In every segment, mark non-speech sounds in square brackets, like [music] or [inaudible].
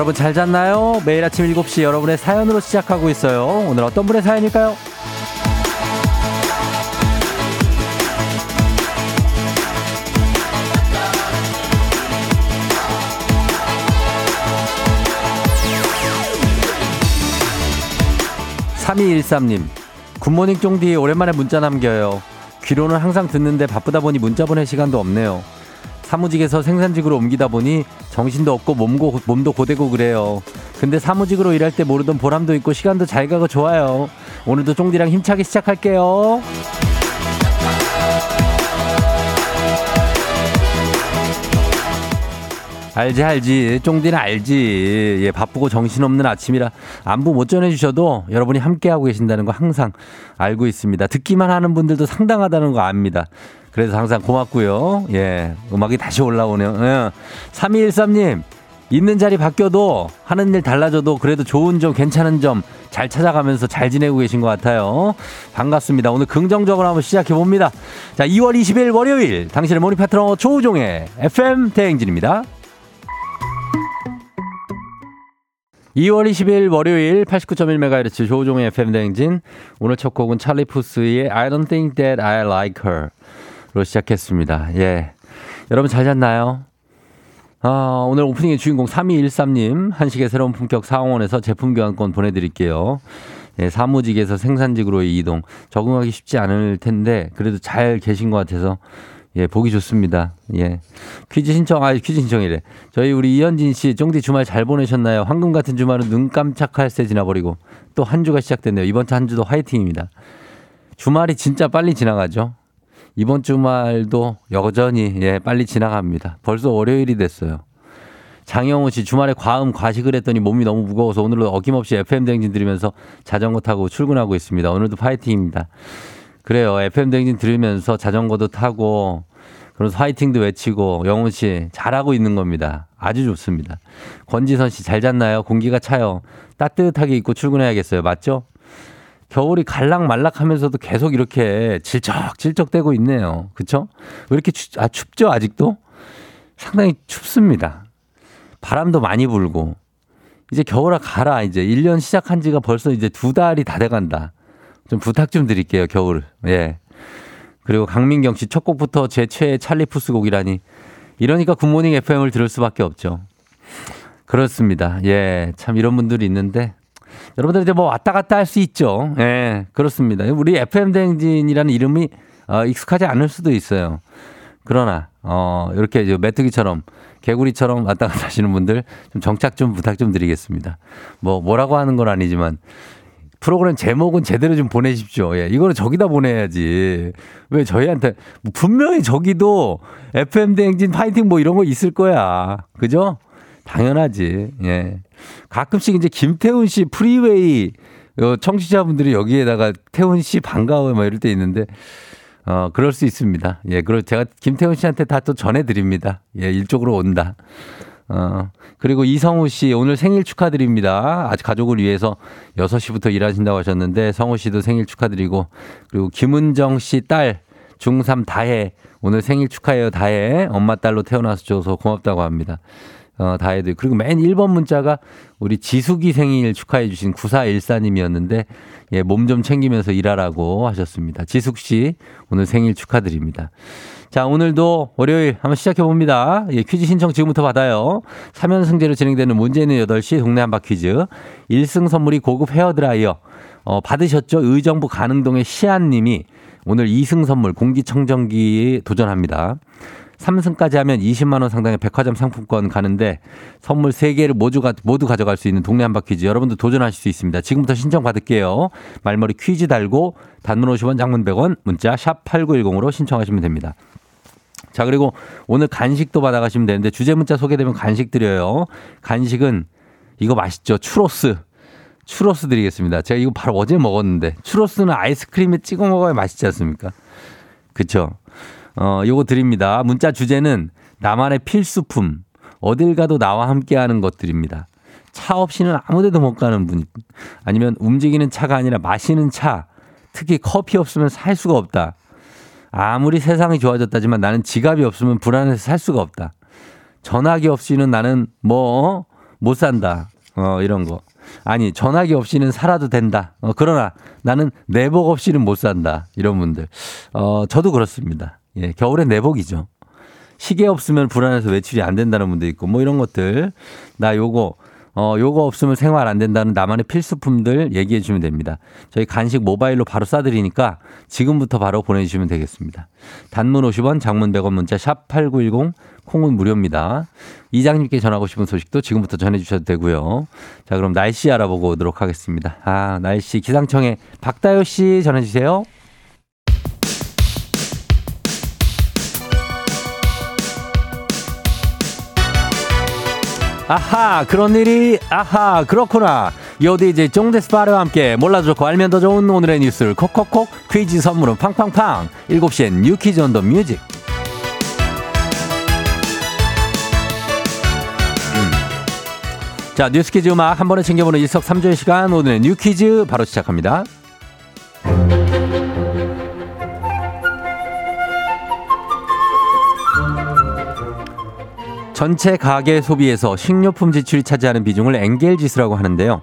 여러분 잘 잤나요? 매일 아침 7시 여러분의 사연으로 시작하고 있어요. 오늘 어떤 분의 사연일까요? 3213님, 굿모닝 쫑디 오랜만에 문자 남겨요. 귀로는 항상 듣는데 바쁘다 보니 문자 보낼 시간도 없네요. 사무직에서 생산직으로 옮기다 보니 정신도 없고 몸고, 몸도 고되고 그래요. 근데 사무직으로 일할 때 모르던 보람도 있고 시간도 잘 가고 좋아요. 오늘도 쫑디랑 힘차게 시작할게요. 알지 알지 쫑디는 알지 예 바쁘고 정신없는 아침이라 안부 못 전해주셔도 여러분이 함께하고 계신다는 거 항상 알고 있습니다 듣기만 하는 분들도 상당하다는 거 압니다 그래서 항상 고맙고요. 예 음악이 다시 올라오네요. 예. 3213님 있는 자리 바뀌어도 하는 일 달라져도 그래도 좋은 점 괜찮은 점 잘 찾아가면서 잘 지내고 계신 것 같아요. 반갑습니다. 오늘 긍정적으로 한번 시작해 봅니다. 자 2월 20일 월요일 당신의 모닝 파트너 조우종의 FM 대행진입니다. 2월 20일 월요일 89.1MHz 조우종의 FM 대행진. 오늘 첫 곡은 찰리 푸스의 I don't think that I like her 로 시작했습니다. 예. 여러분 잘 잤나요? 아, 오늘 오프닝의 주인공 3213님, 한식의 새로운 품격 사원에서 제품 교환권 보내드릴게요. 예, 사무직에서 생산직으로의 이동. 적응하기 쉽지 않을 텐데, 그래도 잘 계신 것 같아서 예, 보기 좋습니다. 예. 퀴즈 신청, 아, 퀴즈 신청이래. 저희 우리 이현진 씨, 쫑디 주말 잘 보내셨나요? 황금 같은 주말은 눈 깜짝할 새 지나버리고 또 한 주가 시작됐네요. 이번 주 한 주도 화이팅입니다. 주말이 진짜 빨리 지나가죠. 이번 주말도 여전히, 예, 빨리 지나갑니다. 벌써 월요일이 됐어요. 장영호 씨 주말에 과음 과식을 했더니 몸이 너무 무거워서 오늘도 어김없이 FM 댕진 들으면서 자전거 타고 출근하고 있습니다. 오늘도 파이팅입니다. 그래요. FM 댕진 들으면서 자전거도 타고 그래서 화이팅도 외치고 영훈 씨 잘하고 있는 겁니다. 아주 좋습니다. 권지선 씨 잘 잤나요? 공기가 차요. 따뜻하게 입고 출근해야겠어요. 맞죠? 겨울이 갈락말락하면서도 계속 이렇게 질척질척대고 있네요. 그쵸? 왜 이렇게 추, 아, 춥죠? 아직도? 상당히 춥습니다. 바람도 많이 불고. 이제 겨울아 가라. 이제 1년 시작한 지가 벌써 이제 두 달이 다 돼간다. 좀 부탁 좀 드릴게요, 겨울. 예. 그리고 강민경 씨 첫 곡부터 제 최애 찰리푸스 곡이라니. 이러니까 굿모닝 FM을 들을 수밖에 없죠. 그렇습니다. 예. 참 이런 분들이 있는데 여러분들 이제 뭐 왔다 갔다 할 수 있죠. 예. 그렇습니다. 우리 FM 대행진이라는 이름이 어, 익숙하지 않을 수도 있어요. 그러나 어, 이렇게 이제 메뚜기처럼 개구리처럼 왔다 갔다 하시는 분들 좀 정착 좀 부탁 좀 드리겠습니다. 뭐 뭐라고 하는 건 아니지만 프로그램 제목은 제대로 좀 보내십시오. 예, 이거는 저기다 보내야지. 왜 저희한테 뭐 분명히 저기도 FM 대행진 파이팅 뭐 이런 거 있을 거야. 그죠? 당연하지. 예. 가끔씩 이제 김태훈 씨 프리웨이 어, 청취자분들이 여기에다가 태훈 씨 반가워요 뭐 이럴 때 있는데 어, 그럴 수 있습니다. 예, 그리고 제가 김태훈 씨한테 다 또 전해드립니다. 예, 일쪽으로 온다. 어, 그리고 이성우 씨 오늘 생일 축하드립니다. 아직 가족을 위해서 6시부터 일하신다고 하셨는데 성우 씨도 생일 축하드리고 그리고 김은정 씨 딸 중3 다혜 오늘 생일 축하해요 다혜 엄마 딸로 태어나서 줘서 고맙다고 합니다. 어, 다혜도 그리고 맨 1번 문자가 우리 지숙이 생일 축하해 주신 9414님이었는데 예, 몸 좀 챙기면서 일하라고 하셨습니다. 지숙 씨 오늘 생일 축하드립니다. 자, 오늘도 월요일 한번 시작해 봅니다. 예, 퀴즈 신청 지금부터 받아요. 3연승제로 진행되는 문제는 8시 동네 한바 퀴즈. 1승 선물이 고급 헤어 드라이어. 어, 받으셨죠? 의정부 가능동의 시안 님이 오늘 2승 선물 공기청정기 도전합니다. 3승까지 하면 20만 원 상당의 백화점 상품권 가는데 선물 3개를 모두, 가, 모두 가져갈 수 있는 동네 한바 퀴즈 여러분도 도전하실 수 있습니다. 지금부터 신청 받을게요. 말머리 퀴즈 달고 단문 50원 장문 100원 문자 샵 8910으로 신청하시면 됩니다. 자, 그리고 오늘 간식도 받아가시면 되는데 주제 문자 소개되면 간식 드려요. 간식은 이거 맛있죠? 추로스. 추로스 드리겠습니다. 제가 이거 바로 어제 먹었는데 추로스는 아이스크림에 찍어 먹어야 맛있지 않습니까? 그쵸? 어, 요거 드립니다. 문자 주제는 나만의 필수품. 어딜 가도 나와 함께 하는 것들입니다. 차 없이는 아무 데도 못 가는 분. 아니면 움직이는 차가 아니라 마시는 차. 특히 커피 없으면 살 수가 없다. 아무리 세상이 좋아졌다지만 나는 지갑이 없으면 불안해서 살 수가 없다. 전화기 없이는 나는 뭐, 못 산다. 어, 이런 거. 아니, 전화기 없이는 살아도 된다. 어, 그러나 나는 내복 없이는 못 산다. 이런 분들. 어, 저도 그렇습니다. 예, 겨울엔 내복이죠. 시계 없으면 불안해서 외출이 안 된다는 분도 있고, 뭐 이런 것들. 나 요거, 어, 요거 없으면 생활 안 된다는 나만의 필수품들 얘기해 주시면 됩니다. 저희 간식 모바일로 바로 쏴드리니까 지금부터 바로 보내주시면 되겠습니다. 단문 50원, 장문 100원 문자 샵 8910, 콩은 무료입니다. 이장님께 전하고 싶은 소식도 지금부터 전해주셔도 되고요. 자, 그럼 날씨 알아보고 오도록 하겠습니다. 아, 날씨 기상청에 박다효 씨 전해주세요. 아하 그런 일이 아하 그렇구나. 요디제 쫑데스파르와 함께 몰라도 좋고 알면 더 좋은 오늘의 뉴스를 콕콕콕 퀴즈 선물은 팡팡팡. 7시엔 뉴 퀴즈 on the music. 음. 자 뉴스 퀴즈 음악 한 번에 챙겨보는 일석삼조의 시간. 오늘의 뉴 퀴즈 바로 시작합니다 전체 가계 소비에서 식료품 지출이 차지하는 비중을 엔겔 지수라고 하는데요.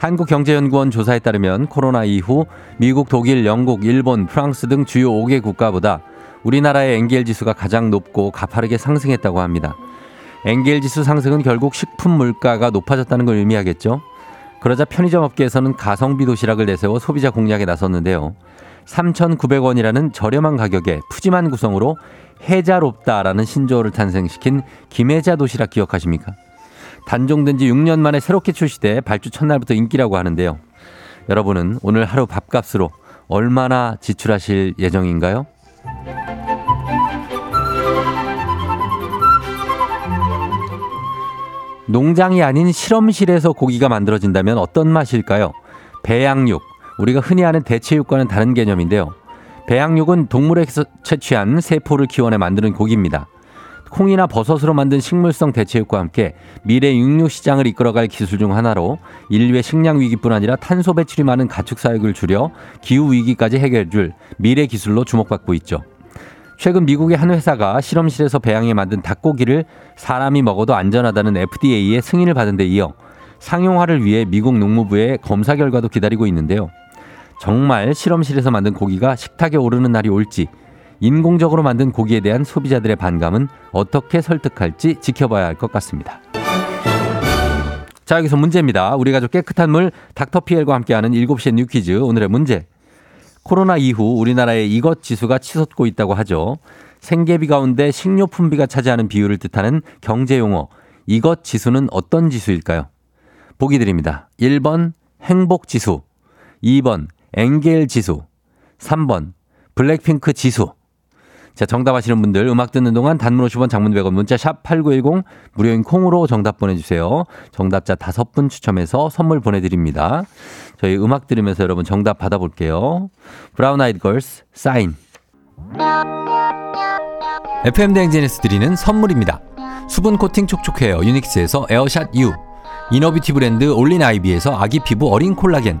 한국경제연구원 조사에 따르면 코로나 이후 미국, 독일, 영국, 일본, 프랑스 등 주요 5개 국가보다 우리나라의 엔겔 지수가 가장 높고 가파르게 상승했다고 합니다. 엔겔 지수 상승은 결국 식품 물가가 높아졌다는 걸 의미하겠죠. 그러자 편의점 업계에서는 가성비 도시락을 내세워 소비자 공략에 나섰는데요. 3,900원이라는 저렴한 가격에 푸짐한 구성으로 해자롭다라는 신조어를 탄생시킨 김해자 도시락 기억하십니까? 단종된 지 6년 만에 새롭게 출시돼 발주 첫날부터 인기라고 하는데요. 여러분은 오늘 하루 밥값으로 얼마나 지출하실 예정인가요? 농장이 아닌 실험실에서 고기가 만들어진다면 어떤 맛일까요? 배양육. 우리가 흔히 아는 대체육과는 다른 개념인데요. 배양육은 동물에서 채취한 세포를 키워내 만드는 고기입니다. 콩이나 버섯으로 만든 식물성 대체육과 함께 미래 육류 시장을 이끌어갈 기술 중 하나로 인류의 식량 위기뿐 아니라 탄소 배출이 많은 가축 사육을 줄여 기후 위기까지 해결해줄 미래 기술로 주목받고 있죠. 최근 미국의 한 회사가 실험실에서 배양해 만든 닭고기를 사람이 먹어도 안전하다는 FDA의 승인을 받은 데 이어 상용화를 위해 미국 농무부의 검사 결과도 기다리고 있는데요. 정말 실험실에서 만든 고기가 식탁에 오르는 날이 올지 인공적으로 만든 고기에 대한 소비자들의 반감은 어떻게 설득할지 지켜봐야 할 것 같습니다. 자, 여기서 문제입니다. 우리 가족 깨끗한 물 닥터피엘과 함께하는 7시의 뉴 퀴즈 오늘의 문제. 코로나 이후 우리나라의 이것 지수가 치솟고 있다고 하죠. 생계비 가운데 식료품비가 차지하는 비율을 뜻하는 경제 용어 이것 지수는 어떤 지수일까요? 보기 드립니다. 1번 행복 지수, 2번 엥겔 지수. 3번 블랙핑크 지수. 자, 정답 아시는 분들 음악 듣는 동안 단문 50원 장문 100원 문자 샵 8910 무료인 콩으로 정답 보내주세요. 정답자 5분 추첨해서 선물 보내드립니다. 저희 음악 들으면서 여러분 정답 받아볼게요. 브라운 아이드 걸스 사인 FM 대행진에서 드리는 선물입니다. 수분 코팅 촉촉해요 유닉스에서 에어샷 U 이너비티 브랜드 올린 아이비에서 아기 피부 어린 콜라겐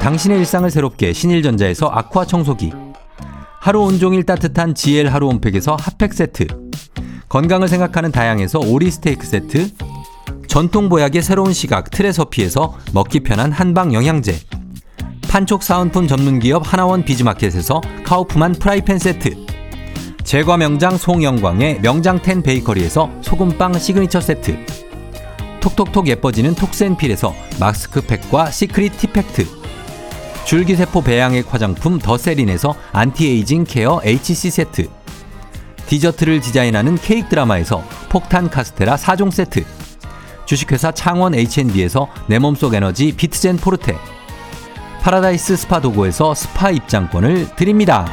당신의 일상을 새롭게 신일전자에서 아쿠아 청소기. 하루 온종일 따뜻한 GL 하루 온팩에서 핫팩 세트. 건강을 생각하는 다양에서 오리 스테이크 세트. 전통 보약의 새로운 시각 트레서피에서 먹기 편한 한방 영양제. 판촉 사은품 전문 기업 하나원 비즈마켓에서 카우프만 프라이팬 세트. 제과 명장 송영광의 명장텐 베이커리에서 소금빵 시그니처 세트 톡톡톡 예뻐지는 톡센필에서 마스크팩과 시크릿 티팩트. 줄기세포 배양액 화장품 더세린에서 안티에이징 케어 HC 세트. 디저트를 디자인하는 케이크 드라마에서 폭탄 카스테라 4종 세트. 주식회사 창원 H&B에서 내 몸속 에너지 비트젠 포르테. 파라다이스 스파 도고에서 스파 입장권을 드립니다.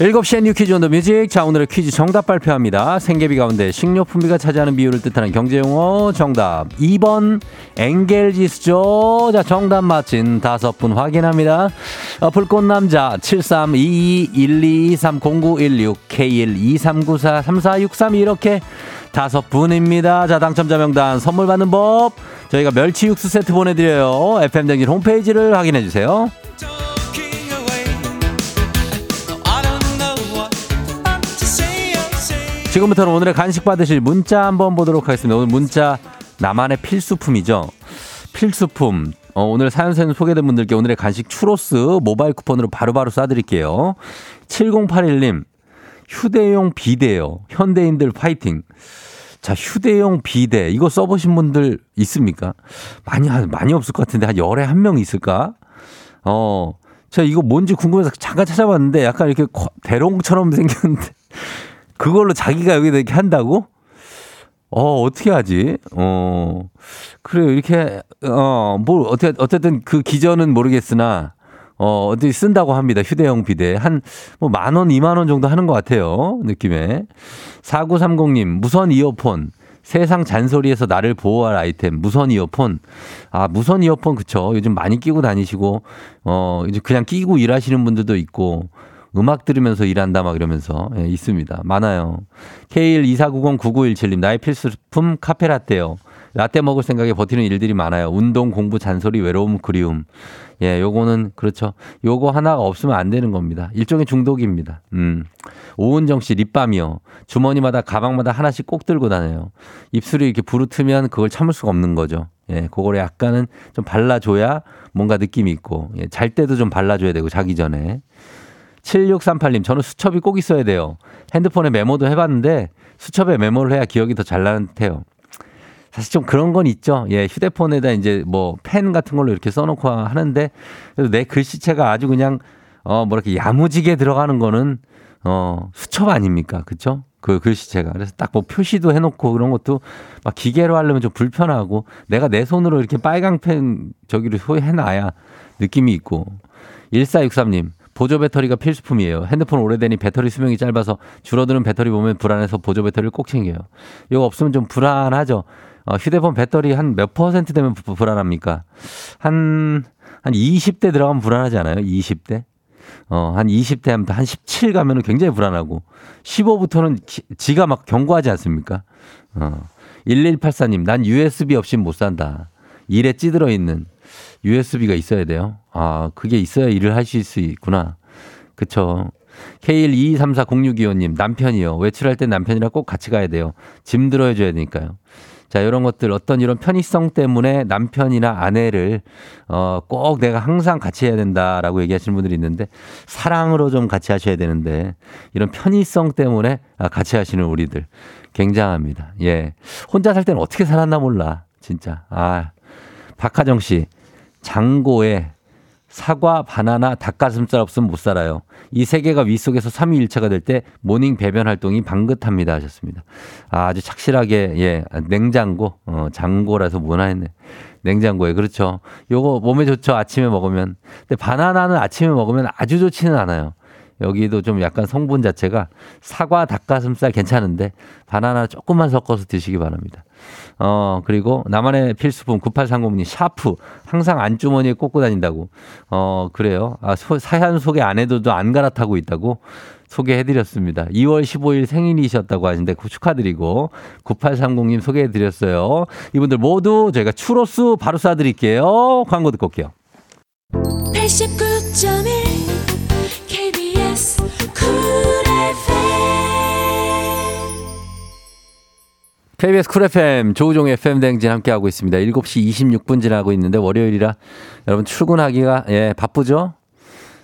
일곱 시에 You Quiz on the Music. 자, 오늘의 퀴즈 정답 발표합니다. 생계비 가운데 식료품비가 차지하는 비율을 뜻하는 경제용어 정답. 2번 엥겔지수죠. 자, 정답 맞힌 다섯 분 확인합니다. 어, 불꽃남자 732212309116K123943463 이렇게 다섯 분입니다. 자, 당첨자 명단 선물 받는 법. 저희가 멸치 육수 세트 보내드려요. FM댕진 홈페이지를 확인해주세요. 지금부터는 오늘의 간식 받으실 문자 한번 보도록 하겠습니다. 오늘 문자 나만의 필수품이죠. 필수품. 어, 오늘 사연생 소개된 분들께 오늘의 간식 추로스 모바일 쿠폰으로 바로바로 쏴드릴게요. 7081님, 휴대용 비대요. 현대인들 파이팅. 자, 휴대용 비대. 이거 써보신 분들 있습니까? 많이, 많이 없을 것 같은데 한 열에 한 명 있을까? 어, 제가 이거 뭔지 궁금해서 잠깐 찾아봤는데 약간 이렇게 대롱처럼 [laughs] 생겼는데 그걸로 자기가 여기다 이렇게 한다고? 어, 어떻게 하지? 어, 그래요. 이렇게, 어, 뭐, 어떻게, 어쨌든 그 기전은 모르겠으나, 어, 어디 쓴다고 합니다. 휴대용 비대. 한, 뭐, 만 원, 이만 원 정도 하는 것 같아요. 느낌에. 4930님, 무선 이어폰. 세상 잔소리에서 나를 보호할 아이템. 무선 이어폰. 아, 무선 이어폰, 그쵸. 요즘 많이 끼고 다니시고, 어, 이제 그냥 끼고 일하시는 분들도 있고, 음악 들으면서 일한다 막 이러면서 예, 있습니다. 많아요. K124909917님 나의 필수품 카페라떼요. 라떼 먹을 생각에 버티는 일들이 많아요. 운동, 공부, 잔소리, 외로움, 그리움. 예, 요거는 그렇죠. 요거 하나가 없으면 안 되는 겁니다. 일종의 중독입니다. 음. 오은정 씨 립밤이요. 주머니마다 가방마다 하나씩 꼭 들고 다녀요. 입술이 이렇게 부르트면 그걸 참을 수가 없는 거죠. 예, 그거를 약간은 좀 발라줘야 뭔가 느낌이 있고, 예, 잘 때도 좀 발라줘야 되고, 자기 전에. 7638님, 저는 수첩이 꼭 있어야 돼요. 핸드폰에 메모도 해봤는데 수첩에 메모를 해야 기억이 더 잘 나는데요. 사실 좀 그런 건 있죠. 예, 휴대폰에다 이제 뭐 펜 같은 걸로 이렇게 써놓고 하는데 그래도 내 글씨체가 아주 그냥 어, 뭐 이렇게 야무지게 들어가는 거는 어, 수첩 아닙니까? 그쵸? 그 글씨체가. 그래서 딱 뭐 표시도 해놓고 그런 것도 막 기계로 하려면 좀 불편하고 내가 내 손으로 이렇게 빨강 펜 저기를 소해놔야 느낌이 있고. 1463님. 보조 배터리가 필수품이에요. 핸드폰 오래되니 배터리 수명이 짧아서 줄어드는 배터리 보면 불안해서 보조 배터리를 꼭 챙겨요. 이거 없으면 좀 불안하죠. 어, 휴대폰 배터리 한 몇 퍼센트 되면 부, 불안합니까? 한, 한 20대 들어가면 불안하지 않아요? 20대? 어, 한 20대 하면 한 17 가면은 굉장히 불안하고 15부터는 지, 가막 경고하지 않습니까? 어. 1184님, 난 USB 없이 못 산다. 일에 찌들어 있는 USB가 있어야 돼요. 아, 그게 있어야 일을 하실 수 있구나. 그쵸. K122340625님, 남편이요. 외출할 때 남편이랑 꼭 같이 가야 돼요. 짐 들어줘야 되니까요. 자, 이런 것들 어떤 이런 편의성 때문에 남편이나 아내를 어, 꼭 내가 항상 같이 해야 된다라고 얘기하시는 분들이 있는데 사랑으로 좀 같이 하셔야 되는데 이런 편의성 때문에 아, 같이 하시는 우리들 굉장합니다. 예. 혼자 살 때는 어떻게 살았나 몰라. 진짜. 아. 박하정 씨. 장고에 사과, 바나나, 닭가슴살 없으면 못 살아요. 이 세 개가 위 속에서 삼위일체가 될 때 모닝 배변 활동이 방긋합니다 하셨습니다. 아, 주 착실하게 예 냉장고 어, 장고라서 문화했네. 냉장고에 그렇죠. 요거 몸에 좋죠 아침에 먹으면. 근데 바나나는 아침에 먹으면 아주 좋지는 않아요. 여기도 좀 약간 성분 자체가 사과, 닭가슴살 괜찮은데 바나나 조금만 섞어서 드시기 바랍니다. 어, 그리고 나만의 필수품 9830님 샤프 항상 안주머니에 꽂고 다닌다고. 어, 그래요. 아, 소, 사연 소개 안 해도 안 갈아타고 있다고 소개해드렸습니다. 2월 15일 생일이셨다고 하신데 축하드리고 9830님 소개해드렸어요. 이분들 모두 저희가 추로스 바로 쏴드릴게요. 광고 듣고 올게요. 89.1 KBS KBS 쿨 FM 조우종 FM 댕진 함께하고 있습니다. 7시 26분 지나고 있는데 월요일이라 여러분 출근하기가 예 바쁘죠?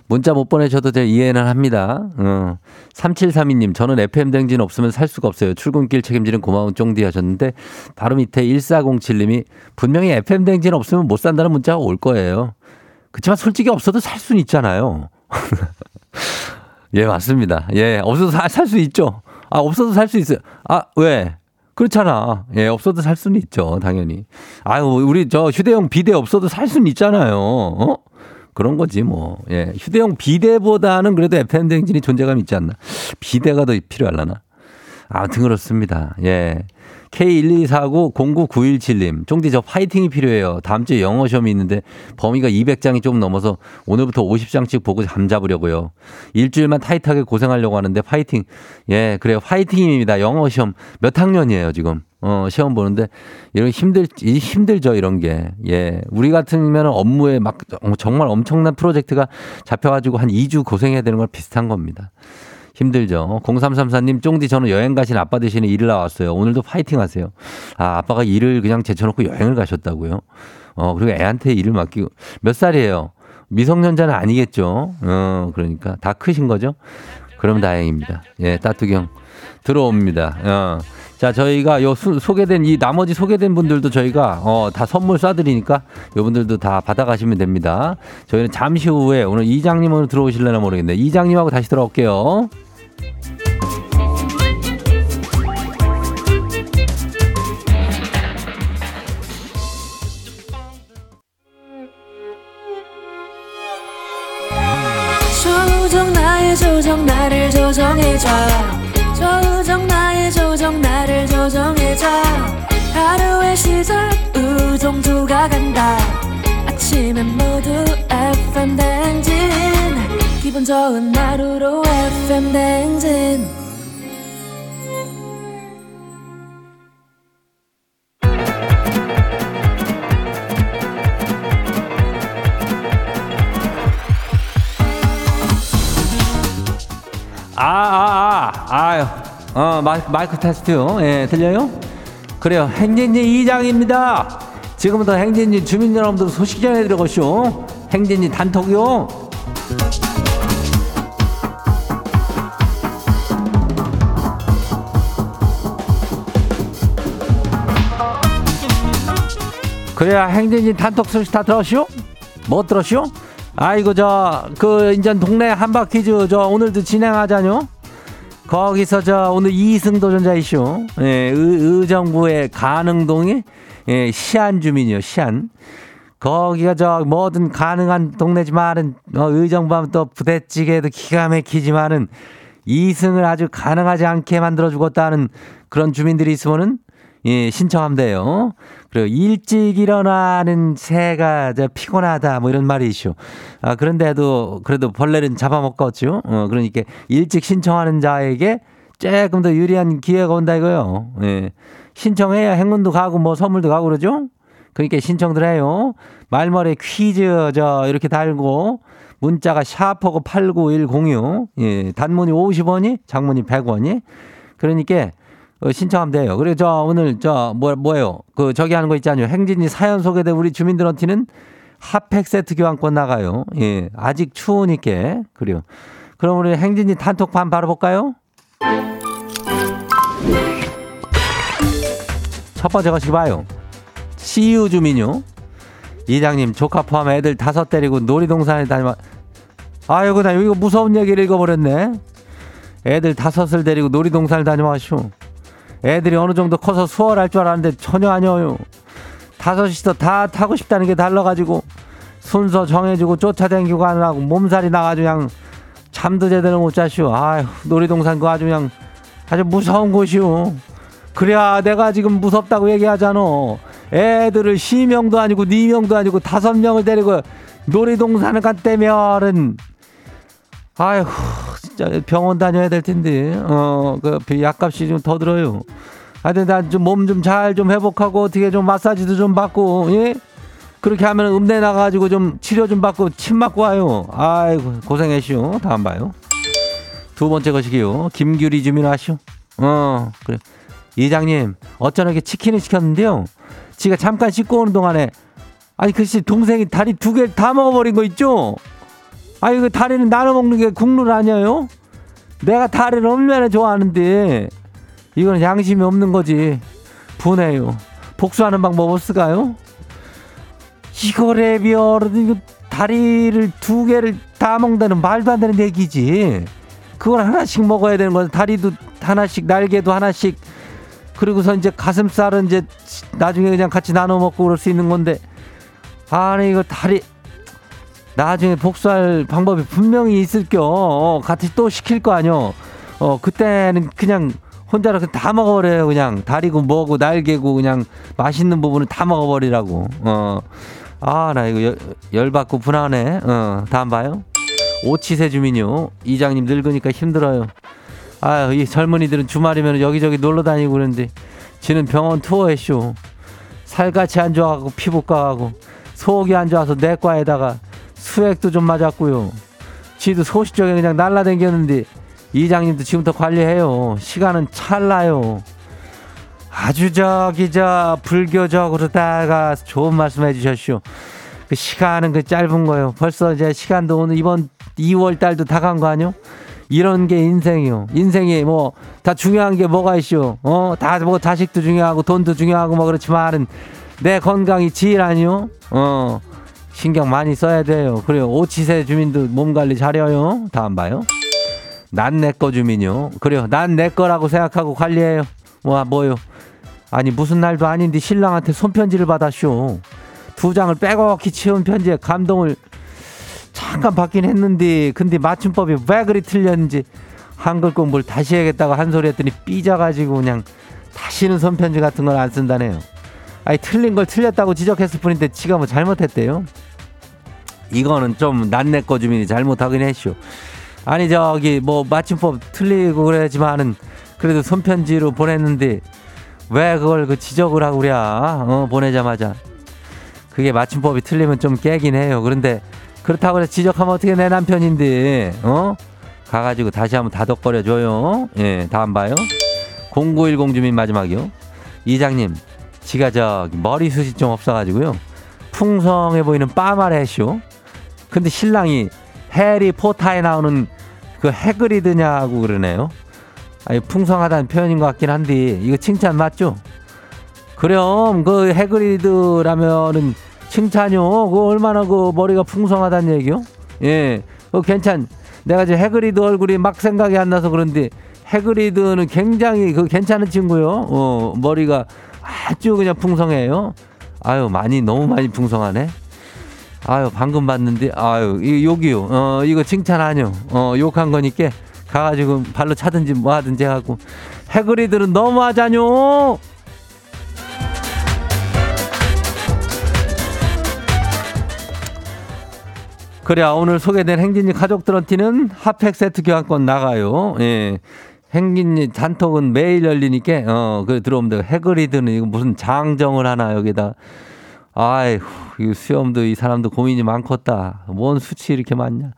문자 못 보내셔도 제 이해는 합니다. 어. 3732님, 저는 FM댕진 없으면 살 수가 없어요. 출근길 책임지는 고마운 쫑디 하셨는데, 바로 밑에 1407님이 분명히 FM댕진 없으면 못 산다는 문자가 올 거예요. 그렇지만 솔직히 없어도 살 수는 있잖아요. [laughs] 예, 맞습니다. 예, 없어도 살 수 있죠. 아, 없어도 살 수 있어요. 아, 왜? 그렇잖아. 예, 없어도 살 수는 있죠. 당연히. 아유, 우리 저 휴대용 비대 없어도 살 수는 있잖아요. 어? 그런 거지 뭐. 예. 휴대용 비대보다는 그래도 FM대행진이 존재감 있지 않나. 비대가 더 필요할라나. 아무튼 그렇습니다. 예. K124909917님, 쫑디 저 파이팅이 필요해요. 다음 주에 영어 시험이 있는데 범위가 200장이 좀 넘어서 오늘부터 50장씩 보고 잠 잡으려고요. 일주일만 타이트하게 고생하려고 하는데 파이팅. 예, 그래요. 파이팅입니다. 영어 시험 몇 학년이에요, 지금? 어, 시험 보는데 이런 힘들 힘들죠 이런 게. 예. 우리 같으면 업무에 막 정말 엄청난 프로젝트가 잡혀 가지고 한 2주 고생해야 되는 걸 비슷한 겁니다. 힘들죠. 0334님, 쫑디 저는 여행 가신 아빠 대신에 일을 나왔어요. 오늘도 파이팅 하세요. 아, 아빠가 일을 그냥 제쳐놓고 여행을 가셨다고요? 어, 그리고 애한테 일을 맡기고. 몇 살이에요? 미성년자는 아니겠죠? 어, 그러니까. 다 크신 거죠? 그럼 다행입니다. 예, 따뚜기 형. 들어옵니다. 어. 자, 저희가 요 수, 소개된 이 나머지 소개된 분들도 저희가 어, 다 선물 쏴드리니까 요분들도 다 받아가시면 됩니다. 저희는 잠시 후에 오늘 이장님 오늘 들어오실려나 모르겠네. 이장님하고 다시 돌아올게요. 조정 나의 조정 나를 조정해줘. 조정 나의 조정 나를 조정해줘. 하루의 시절 우정조가 간다. 아침엔 모두 FM 댕진 기분 좋은 하루로 FM 댕진 아, 아, 아, 아유, 어, 마이크, 마이크 테스트요. 예, 들려요? 그래요. 행진이 이장입니다. 지금부터 행진이 주민 여러분들 소식 전해드려고쇼. 행진이 단톡요. 그래야 행진이 단톡 소식 다 들었쇼? 뭐 들었쇼? 아이고 저 그 인전 동네 한바 퀴즈 저 오늘도 진행하자뇨. 거기서 저 오늘 이승 도전자 이슈 예, 의, 정부의 가능동이 예, 시안 주민이요 시안. 거기가 저 뭐든 가능한 동네지만은 어, 의정부 하면 또 부대찌개도 기가 막히지만은 이승을 아주 가능하지 않게 만들어 주겠다는 그런 주민들이 있으면은 예, 신청하면 돼요. 그리고 일찍 일어나는 새가 저 피곤하다 뭐 이런 말이 있죠. 아, 그런데도 그래도 벌레는 잡아먹겠죠. 어, 그러니까 일찍 신청하는 자에게 조금 더 유리한 기회가 온다 이거요. 예. 신청해야 행운도 가고 뭐 선물도 가고 그러죠. 그러니까 신청들 해요. 말머리 퀴즈 저 이렇게 달고 문자가 샤퍼고 89106. 예. 단문이 50원이, 장문이 100원이. 그러니까 어, 신청하면 돼요. 그리고 저 오늘 저 뭐, 뭐예요? 그 저기 하는 거 있잖아요. 행진이 사연 소개된 우리 주민들한테는 핫팩 세트 교환권 나가요. 예. 아직 추우니까. 그래요. 그럼 우리 행진이 단톡판 바로 볼까요? 첫 번째 것이 봐요. CU 주민요. 이장님 조카 포함 애들 다섯 데리고 놀이동산에 다니면 아이고 나 이거 무서운 얘기를 읽어버렸네. 애들 다섯을 데리고 놀이동산을 다녀와쇼. 애들이 어느 정도 커서 수월할 줄 알았는데 전혀 아니에요. 다섯이서 다 타고 싶다는 게 달라가지고 순서 정해주고 쫓아다니고 하느라고 몸살이 나가지고 그냥 잠도 제대로 못 자시오. 아휴 놀이동산 그 아주 그냥 아주 무서운 곳이오. 그래야 내가 지금 무섭다고 얘기하잖아. 애들을 시명도 아니고 니명도 아니고 다섯 명을 데리고 놀이동산을 갔다면은 아휴 진짜 병원 다녀야 될 텐데 어 그 약값이 좀 더 들어요. 하여튼 난좀 몸 좀잘좀 회복하고 어떻게 좀 마사지도 좀 받고 예 그렇게 하면 음대 나가가지고 좀 치료 좀 받고 침 맞고 와요. 아이고 고생했시오. 다음 봐요. 두 번째 것이기요. 김규리 주민 아시오? 어 그래. 이장님, 어쩌나 치킨을 시켰는데요. 지가 잠깐 씻고 오는 동안에 아니 글쎄 동생이 다리 두 개 다 먹어버린 거 있죠? 아니 그 다리는 나눠 먹는 게 국룰 아니에요? 내가 다리를 얼마나 좋아하는데 이거는 양심이 없는 거지. 분해요. 복수하는 방법 없을까요? 이거래비어 이거 다리를 두 개를 다 먹는다는 말도 안 되는 얘기지. 그걸 하나씩 먹어야 되는 거야. 다리도 하나씩, 날개도 하나씩. 그리고서 이제 가슴살은 이제 나중에 그냥 같이 나눠 먹고 그럴 수 있는 건데. 아니, 이거 다리, 나중에 복수할 방법이 분명히 있을 겨. 어, 같이 또 시킬 거 아니요. 어, 그때는 그냥 혼자서 다 먹어버려요. 그냥 다리고 뭐고 날개고 그냥 맛있는 부분을 다 먹어버리라고. 어. 아, 나 이거 열, 열받고 분하네. 어, 다음 봐요. 오치세 주민요. 이장님 늙으니까 힘들어요. 아유, 이 젊은이들은 주말이면 여기저기 놀러 다니고 그러는데, 지는 병원 투어했쇼. 살같이 안 좋아하고 피부과 가고, 속이 안 좋아서 내과에다가 수액도 좀 맞았고요. 지도 소시적에 그냥 날라댕겼는데, 이장님도 지금부터 관리해요. 시간은 찰나요. 아주 저기 저 불교적으로다가 좋은 말씀 해 주셨쇼. 그 시간은 그 짧은 거요. 벌써 이제 시간도 오늘 이번 2월 달도 다 간 거 아니요? 이런 게 인생이요. 인생이 뭐 다 중요한 게 뭐가 있쇼? 어, 다 뭐 자식도 중요하고 돈도 중요하고 뭐 그렇지만은 내 건강이 지일 아니요? 어, 신경 많이 써야 돼요. 그래요. 오치세 주민도 몸 관리 잘해요. 다음 봐요. 난 내 거 주민요. 그래요. 난 내 거라고 생각하고 관리해요. 뭐 뭐요? 아니 무슨 날도 아닌데 신랑한테 손편지를 받았쇼. 두 장을 빼곡히 치운 편지에 감동을 잠깐 받긴 했는데 근데 맞춤법이 왜 그리 틀렸는지 한글 공부를 다시 해야겠다고 한 소리 했더니 삐져가지고 그냥 다시는 손편지 같은 걸 안 쓴다네요. 아니 틀린 걸 틀렸다고 지적했을 뿐인데 지가 뭐 잘못했대요. 이거는 좀 난내 거 주민이 잘못하긴 했쇼. 아니 저기 뭐 맞춤법 틀리고 그러지만은 그래도 손편지로 보냈는데 왜 그걸 그 지적을 하고 그래? 어, 보내자마자. 그게 맞춤법이 틀리면 좀 깨긴 해요. 그런데 그렇다고 해서 지적하면 어떻게 내 남편인데, 어? 가가지고 다시 한번 다독거려 줘요. 예, 다음 봐요. 0910 주민 마지막이요. 이장님, 지가 저 머리숱이 좀 없어가지고요. 풍성해 보이는 빠마레쇼. 근데 신랑이 해리 포타에 나오는 그 해그리드냐고 그러네요. 아니, 풍성하다는 표현인 것 같긴 한데, 이거 칭찬 맞죠? 그럼, 그 해그리드라면은 칭찬요. 그 얼마나 그 머리가 풍성하다는 얘기요? 예. 그 괜찮. 내가 지금 해그리드 얼굴이 막 생각이 안 나서 그런데, 해그리드는 굉장히 그 괜찮은 친구요. 어, 머리가 아주 그냥 풍성해요. 아유, 많이, 너무 많이 풍성하네. 아유, 방금 봤는데, 아유, 이, 여기요. 어, 이거 칭찬 아니요. 어, 욕한 거니까. 가가지고 발로 차든지 뭐 하든지 하고 해그리들은 너무하자뇨 그래 오늘 소개된 행진이 가족들한테는 핫팩 세트 교환권 나가요 예 행진이 단톡은 매일 열리니까 어그 들어오면 돼 해그리드는 이거 무슨 장정을 하나 여기다 아이고 이 수염도 이 사람도 고민이 많겠다 뭔 수치 이렇게 많냐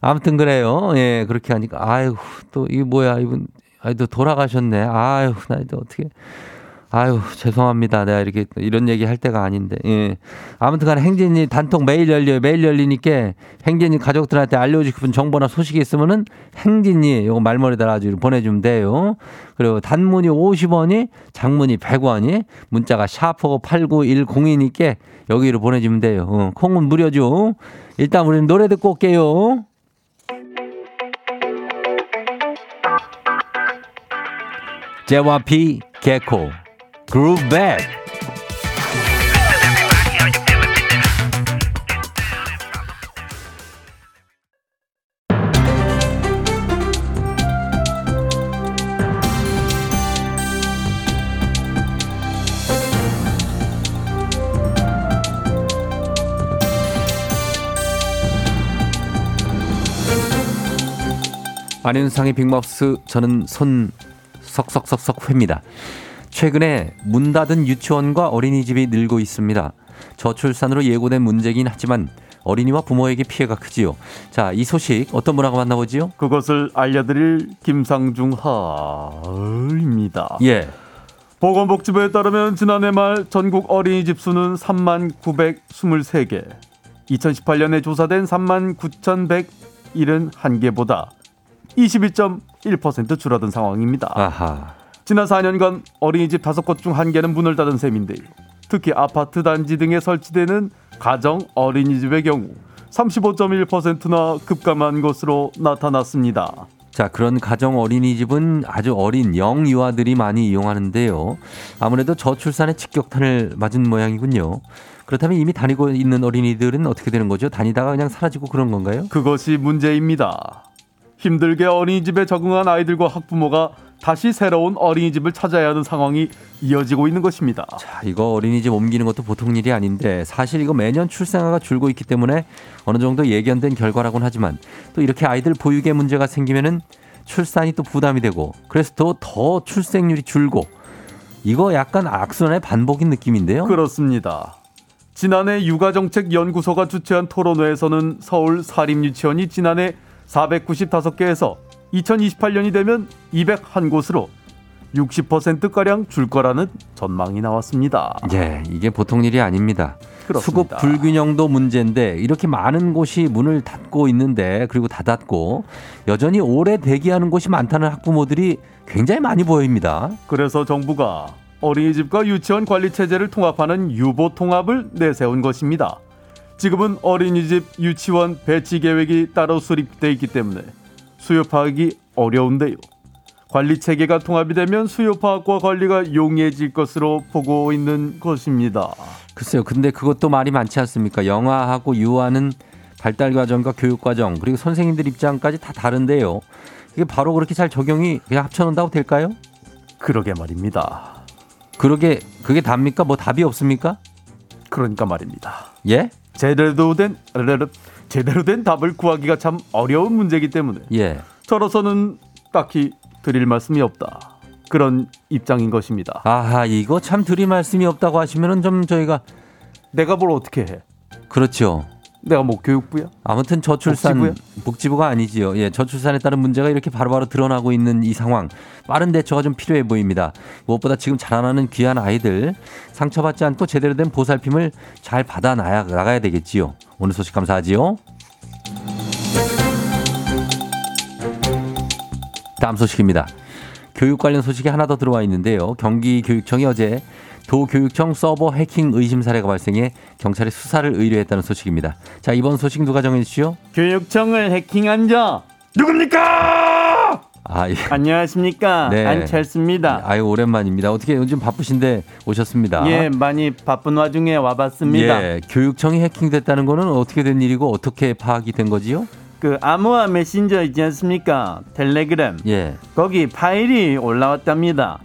아무튼 그래요. 예, 그렇게 하니까 아유, 또 이게 뭐야, 이분 아유, 또 돌아가셨네. 아유, 나 이제 어떻게 아유, 죄송합니다. 내가 이렇게 이런 얘기 할 때가 아닌데. 예. 아무튼 간에 행진이 단톡 매일 열려요. 매일 열리니까 행진이 가족들한테 알려주고 싶은 정보나 소식이 있으면은 행진이 요거 말머리다 아주 보내주면 돼요. 그리고 단문이 50원이 장문이 100원이 문자가 샤퍼 8910이니까 여기로 보내주면 돼요. 어, 콩은 무료죠. 일단 우리는 노래 듣고 올게요. JYP 개코 그루백 안윤상의 빅마우스 저는 손 석석석석 회입니다. 최근에 문 닫은 유치원과 어린이집이 늘고 있습니다. 저출산으로 예고된 문제긴 하지만 어린이와 부모에게 피해가 크지요. 자, 이 소식 어떤 분하고 만나보지요? 그것을 알려드릴 김상중 하입니다. 예. 보건복지부에 따르면 지난해 말 전국 어린이집 수는 3만 923개, 2018년에 조사된 3만 9,171개보다 22.1% 줄어든 상황입니다. 아하. 지난 4년간 어린이집 5곳 중 1개는 문을 닫은 셈인데요. 특히 아파트 단지 등에 설치되는 가정 어린이집의 경우 35.1%나 급감한 것으로 나타났습니다. 자, 그런 가정 어린이집은 아주 어린 영 유아들이 많이 이용하는데요. 아무래도 저출산의 직격탄을 맞은 모양이군요. 그렇다면 이미 다니고 있는 어린이들은 어떻게 되는 거죠? 다니다가 그냥 사라지고 그런 건가요? 그것이 문제입니다. 힘들게 어린이집에 적응한 아이들과 학부모가 다시 새로운 어린이집을 찾아야 하는 상황이 이어지고 있는 것입니다. 자, 이거 어린이집 옮기는 것도 보통 일이 아닌데 사실 이거 매년 출생아가 줄고 있기 때문에 어느 정도 예견된 결과라고는 하지만 또 이렇게 아이들 보육에 문제가 생기면은 출산이 또 부담이 되고 그래서 또 더 출생률이 줄고 이거 약간 악순환의 반복인 느낌인데요. 그렇습니다. 지난해 육아정책연구소가 주최한 토론회에서는 서울 사립유치원이 지난해 495개에서 2028년이 되면 201곳으로 60%가량 줄 거라는 전망이 나왔습니다. 예, 이게 보통 일이 아닙니다. 수급 그렇습니다. 불균형도 문제인데 이렇게 많은 곳이 문을 닫고 있는데 그리고 닫았고 여전히 오래 대기하는 곳이 많다는 학부모들이 굉장히 많이 보입니다. 그래서 정부가 어린이집과 유치원 관리 체제를 통합하는 유보 통합을 내세운 것입니다. 지금은 어린이집, 유치원 배치 계획이 따로 수립돼 있기 때문에 수요 파악이 어려운데요. 관리 체계가 통합이 되면 수요 파악과 관리가 용이해질 것으로 보고 있는 것입니다. 글쎄요. 근데 그것도 말이 많지 않습니까? 영아하고 유아는 발달 과정과 교육 과정 그리고 선생님들 입장까지 다 다른데요. 이게 바로 그렇게 잘 적용이 그냥 합쳐놓는다고 될까요? 그러게 말입니다. 그러게 그게 답니까? 뭐 답이 없습니까? 그러니까 말입니다. 예? 제대로 된 제대로 된 답을 구하기가 참 어려운 문제이기 때문에 예. 저로서는 딱히 드릴 말씀이 없다. 그런 입장인 것입니다. 아하 이거 참 드릴 말씀이 없다고 하시면은 좀 저희가 내가 뭘 어떻게 해? 그렇죠. 내가 뭐 교육부야? 아무튼 저출산 복지부요? 복지부가 아니지요. 예, 저출산에 따른 문제가 이렇게 바로바로 드러나고 있는 이 상황 빠른 대처가 좀 필요해 보입니다. 무엇보다 지금 자라나는 귀한 아이들 상처받지 않고 제대로 된 보살핌을 잘 받아 나야 나가야 되겠지요. 오늘 소식 감사하지요. 다음 소식입니다. 교육 관련 소식이 하나 더 들어와 있는데요. 경기교육청이 어제 도교육청 서버 해킹 의심 사례가 발생해 경찰에 수사를 의뢰했다는 소식입니다. 자, 이번 소식 누가 정해 주시죠? 교육청을 해킹한 자 누굽니까? 아, 예. 안녕하십니까? 네. 안철수입니다. 아유, 오랜만입니다. 어떻게 요즘 바쁘신데 오셨습니다. 예, 많이 바쁜 와중에 와봤습니다. 예, 교육청이 해킹됐다는 거는 어떻게 된 일이고 어떻게 파악이 된 거지요? 그 아무아 메신저 있지 않습니까? 텔레그램. 예. 거기 파일이 올라왔답니다.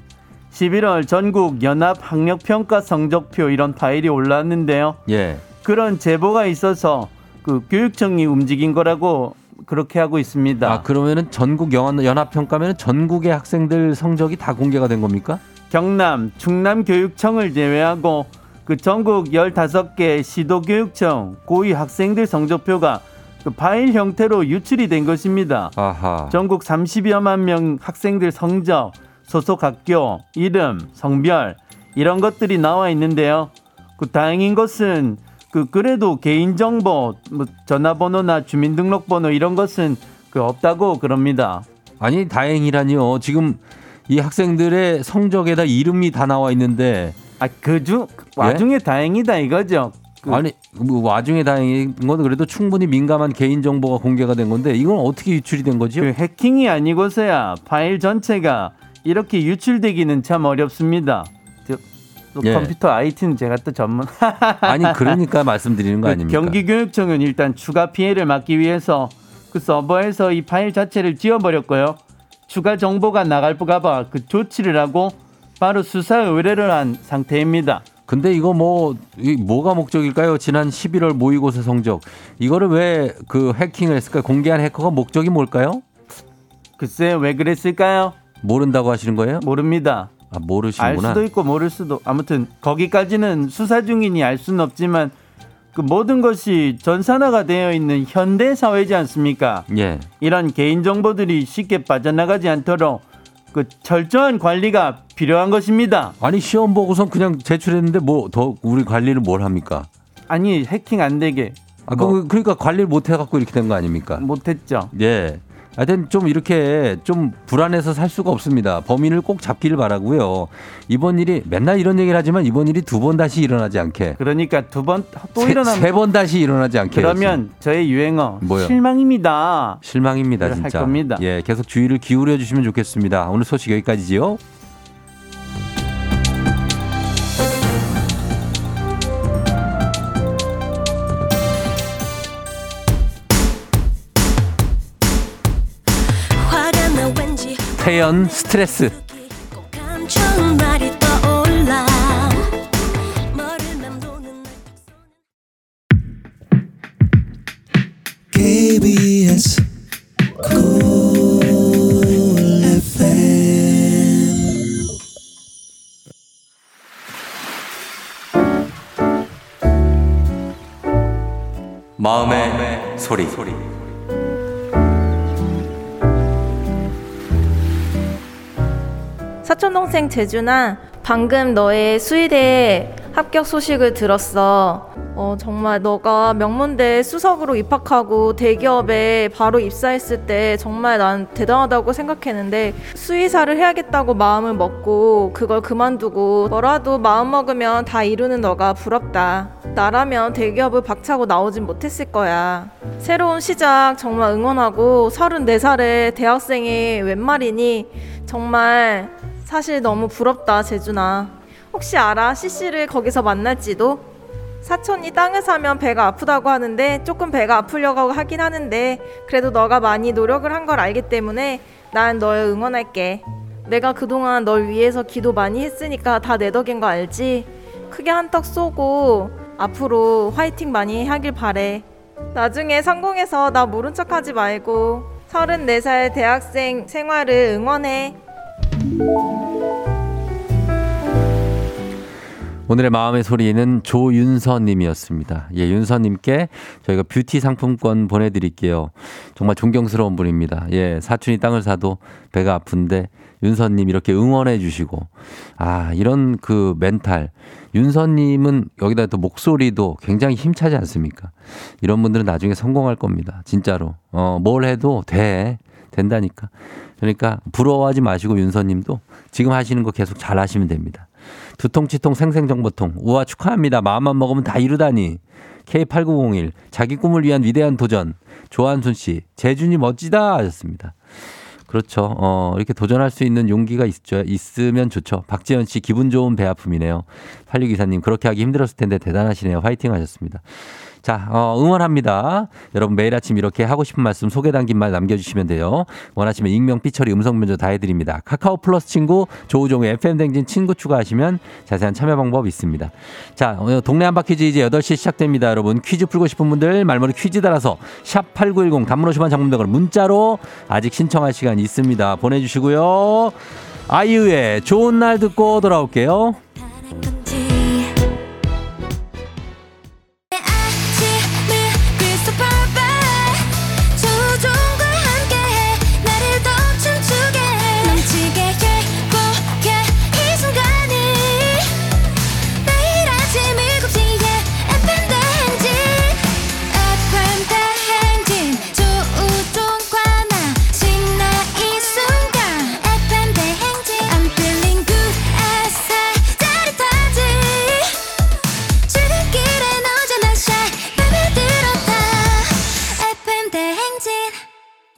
11월 전국 연합 학력 평가 성적표 이런 파일이 올라왔는데요. 예. 그런 제보가 있어서 그 교육청이 움직인 거라고 그렇게 하고 있습니다. 아, 그러면은 전국 연합, 연합 평가면은 전국의 학생들 성적이 다 공개가 된 겁니까? 경남, 충남 교육청을 제외하고 그 전국 15개 시도 교육청 고위 학생들 성적표가 그 파일 형태로 유출이 된 것입니다. 아하. 전국 30여만 명 학생들 성적, 소속 학교, 이름, 성별 이런 것들이 나와 있는데요. 그 다행인 것은 그 그래도 개인 정보, 뭐 전화번호나 주민등록번호 이런 것은 그 없다고 그럽니다. 아니, 다행이라니요. 지금 이 학생들의 성적에다 이름이 다 나와 있는데 아 그중 와중에 다행이다 이거죠. 그 아니 뭐 와중에 다행인 건 그래도 충분히 민감한 개인 정보가 공개가 된 건데 이건 어떻게 유출이 된 거죠? 그 해킹이 아니고서야 파일 전체가 이렇게 유출되기는 참 어렵습니다. 저, 또 예. 컴퓨터 IT는 제가 또 전문. [laughs] 아니 그러니까 말씀드리는 거 아닙니까? 경기교육청은 일단 추가 피해를 막기 위해서 그 서버에서 이 파일 자체를 지워버렸고요. 추가 정보가 나갈까 봐 그 조치를 하고 바로 수사 의뢰를 한 상태입니다. 근데 이거 뭐이 뭐가 목적일까요? 지난 11월 모의고사 성적 이거를 왜 그 해킹을 했을까요? 공개한 해커가 목적이 뭘까요? 글쎄 왜 그랬을까요? 모른다고 하시는 거예요? 모릅니다. 아알 모르시는구나. 수도 있고 모를 수도 아무튼 거기까지는 수사 중이니 알 수는 없지만 그 모든 것이 전산화가 되어 있는 현대 사회지 않습니까? 예. 이런 개인 정보들이 쉽게 빠져나가지 않도록 그 철저한 관리가 필요한 것입니다. 아니 시험 보고선 그냥 제출했는데 뭐 더 우리 관리를 뭘 합니까? 아니 해킹 안 되게 아, 뭐 그, 그러니까 관리를 못 해갖고 이렇게 된 거 아닙니까? 못했죠. 예. 하여튼 좀 이렇게 좀 불안해서 살 수가 없습니다. 범인을 꼭 잡기를 바라고요. 이번 일이 맨날 이런 얘기를 하지만 이번 일이 두 번 다시 일어나지 않게. 그러니까 두 번 또 일어나면 세번 다시 일어나지 않게. 그러면 저의 유행어 뭐요? 실망입니다. 실망입니다, 할 진짜. 겁니다. 예, 계속 주의를 기울여 주시면 좋겠습니다. 오늘 소식 여기까지지요. 태연 스트레스. KBS Cool FM 마음의, 소리. 사촌동생 재준아, 방금 너의 수의대 합격 소식을 들었어. 어, 정말 너가 명문대 수석으로 입학하고 대기업에 바로 입사했을 때 정말 난 대단하다고 생각했는데 수의사를 해야겠다고 마음을 먹고 그걸 그만두고 뭐라도 마음 먹으면 다 이루는 너가 부럽다. 나라면 대기업을 박차고 나오진 못했을 거야. 새로운 시작 정말 응원하고 34살의 대학생이 웬 말이니 정말 사실 너무 부럽다 재준아. 혹시 알아? CC를 거기서 만날지도? 사촌이 땅을 사면 배가 아프다고 하는데 조금 배가 아프려고 하긴 하는데 그래도 너가 많이 노력을 한 걸 알기 때문에 난 널 응원할게. 내가 그동안 널 위해서 기도 많이 했으니까 다 내 덕인 거 알지? 크게 한턱 쏘고 앞으로 화이팅 많이 하길 바래. 나중에 성공해서 나 모른 척 하지 말고 34살 대학생 생활을 응원해. 오늘의 마음의 소리는 조윤서님이었습니다. 예, 윤서님께 저희가 뷰티 상품권 보내드릴게요. 정말 존경스러운 분입니다. 예, 사촌이 땅을 사도 배가 아픈데 윤서님 이렇게 응원해 주시고 아 이런 그 멘탈 윤서님은 여기다 또 목소리도 굉장히 힘차지 않습니까? 이런 분들은 나중에 성공할 겁니다. 진짜로 어 뭘 해도 돼 된다니까. 그러니까 부러워하지 마시고 윤서님도 지금 하시는 거 계속 잘 하시면 됩니다. 두통치통 생생정보통 우와 축하합니다. 마음만 먹으면 다 이루다니. K8901 자기 꿈을 위한 위대한 도전 조한순 씨 재준이 멋지다 하셨습니다. 그렇죠. 어, 이렇게 도전할 수 있는 용기가 있죠. 있으면 좋죠. 박지현 씨 기분 좋은 배 아픔이네요. 86기사님 그렇게 하기 힘들었을 텐데 대단하시네요. 화이팅 하셨습니다. 자, 어, 응원합니다. 여러분 매일 아침 이렇게 하고 싶은 말씀 소개 담긴 말 남겨주시면 돼요. 원하시면 익명, 삐처리, 음성 변조 다 해드립니다. 카카오 플러스 친구, 조우종의 FM 댕진 친구 추가하시면 자세한 참여 방법 있습니다. 자, 오늘 동네 한바 퀴즈 이제 8시 시작됩니다. 여러분 퀴즈 풀고 싶은 분들 말머리 퀴즈 달아서 샵 8910 단문 50원 장문백을 문자로 아직 신청할 시간 있습니다. 보내주시고요. 아이유의 좋은 날 듣고 돌아올게요.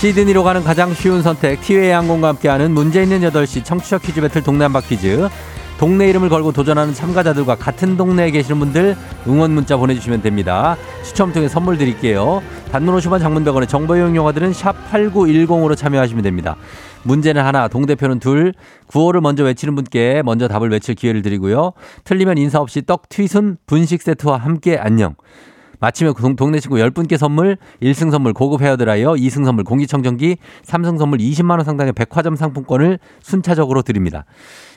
시드니로 가는 가장 쉬운 선택 티웨이 항공과 함께하는 문제 있는 8시 청취자 퀴즈 배틀 동네 한바 퀴즈 동네 이름을 걸고 도전하는 참가자들과 같은 동네에 계시는 분들 응원 문자 보내주시면 됩니다. 추첨 통해 선물 드릴게요. 단문 50원 장문병원의 정보 이용 용어들은 샵 8910으로 참여하시면 됩니다. 문제는 하나, 동대표는 둘. 구호를 먼저 외치는 분께 먼저 답을 외칠 기회를 드리고요. 틀리면 인사 없이 떡 튀순 분식 세트와 함께 안녕. 마치면 동- 동네 친구 10분께 선물, 1승 선물 고급 헤어드라이어, 2승 선물 공기청정기, 3승 선물 20만 원 상당의 백화점 상품권을 순차적으로 드립니다.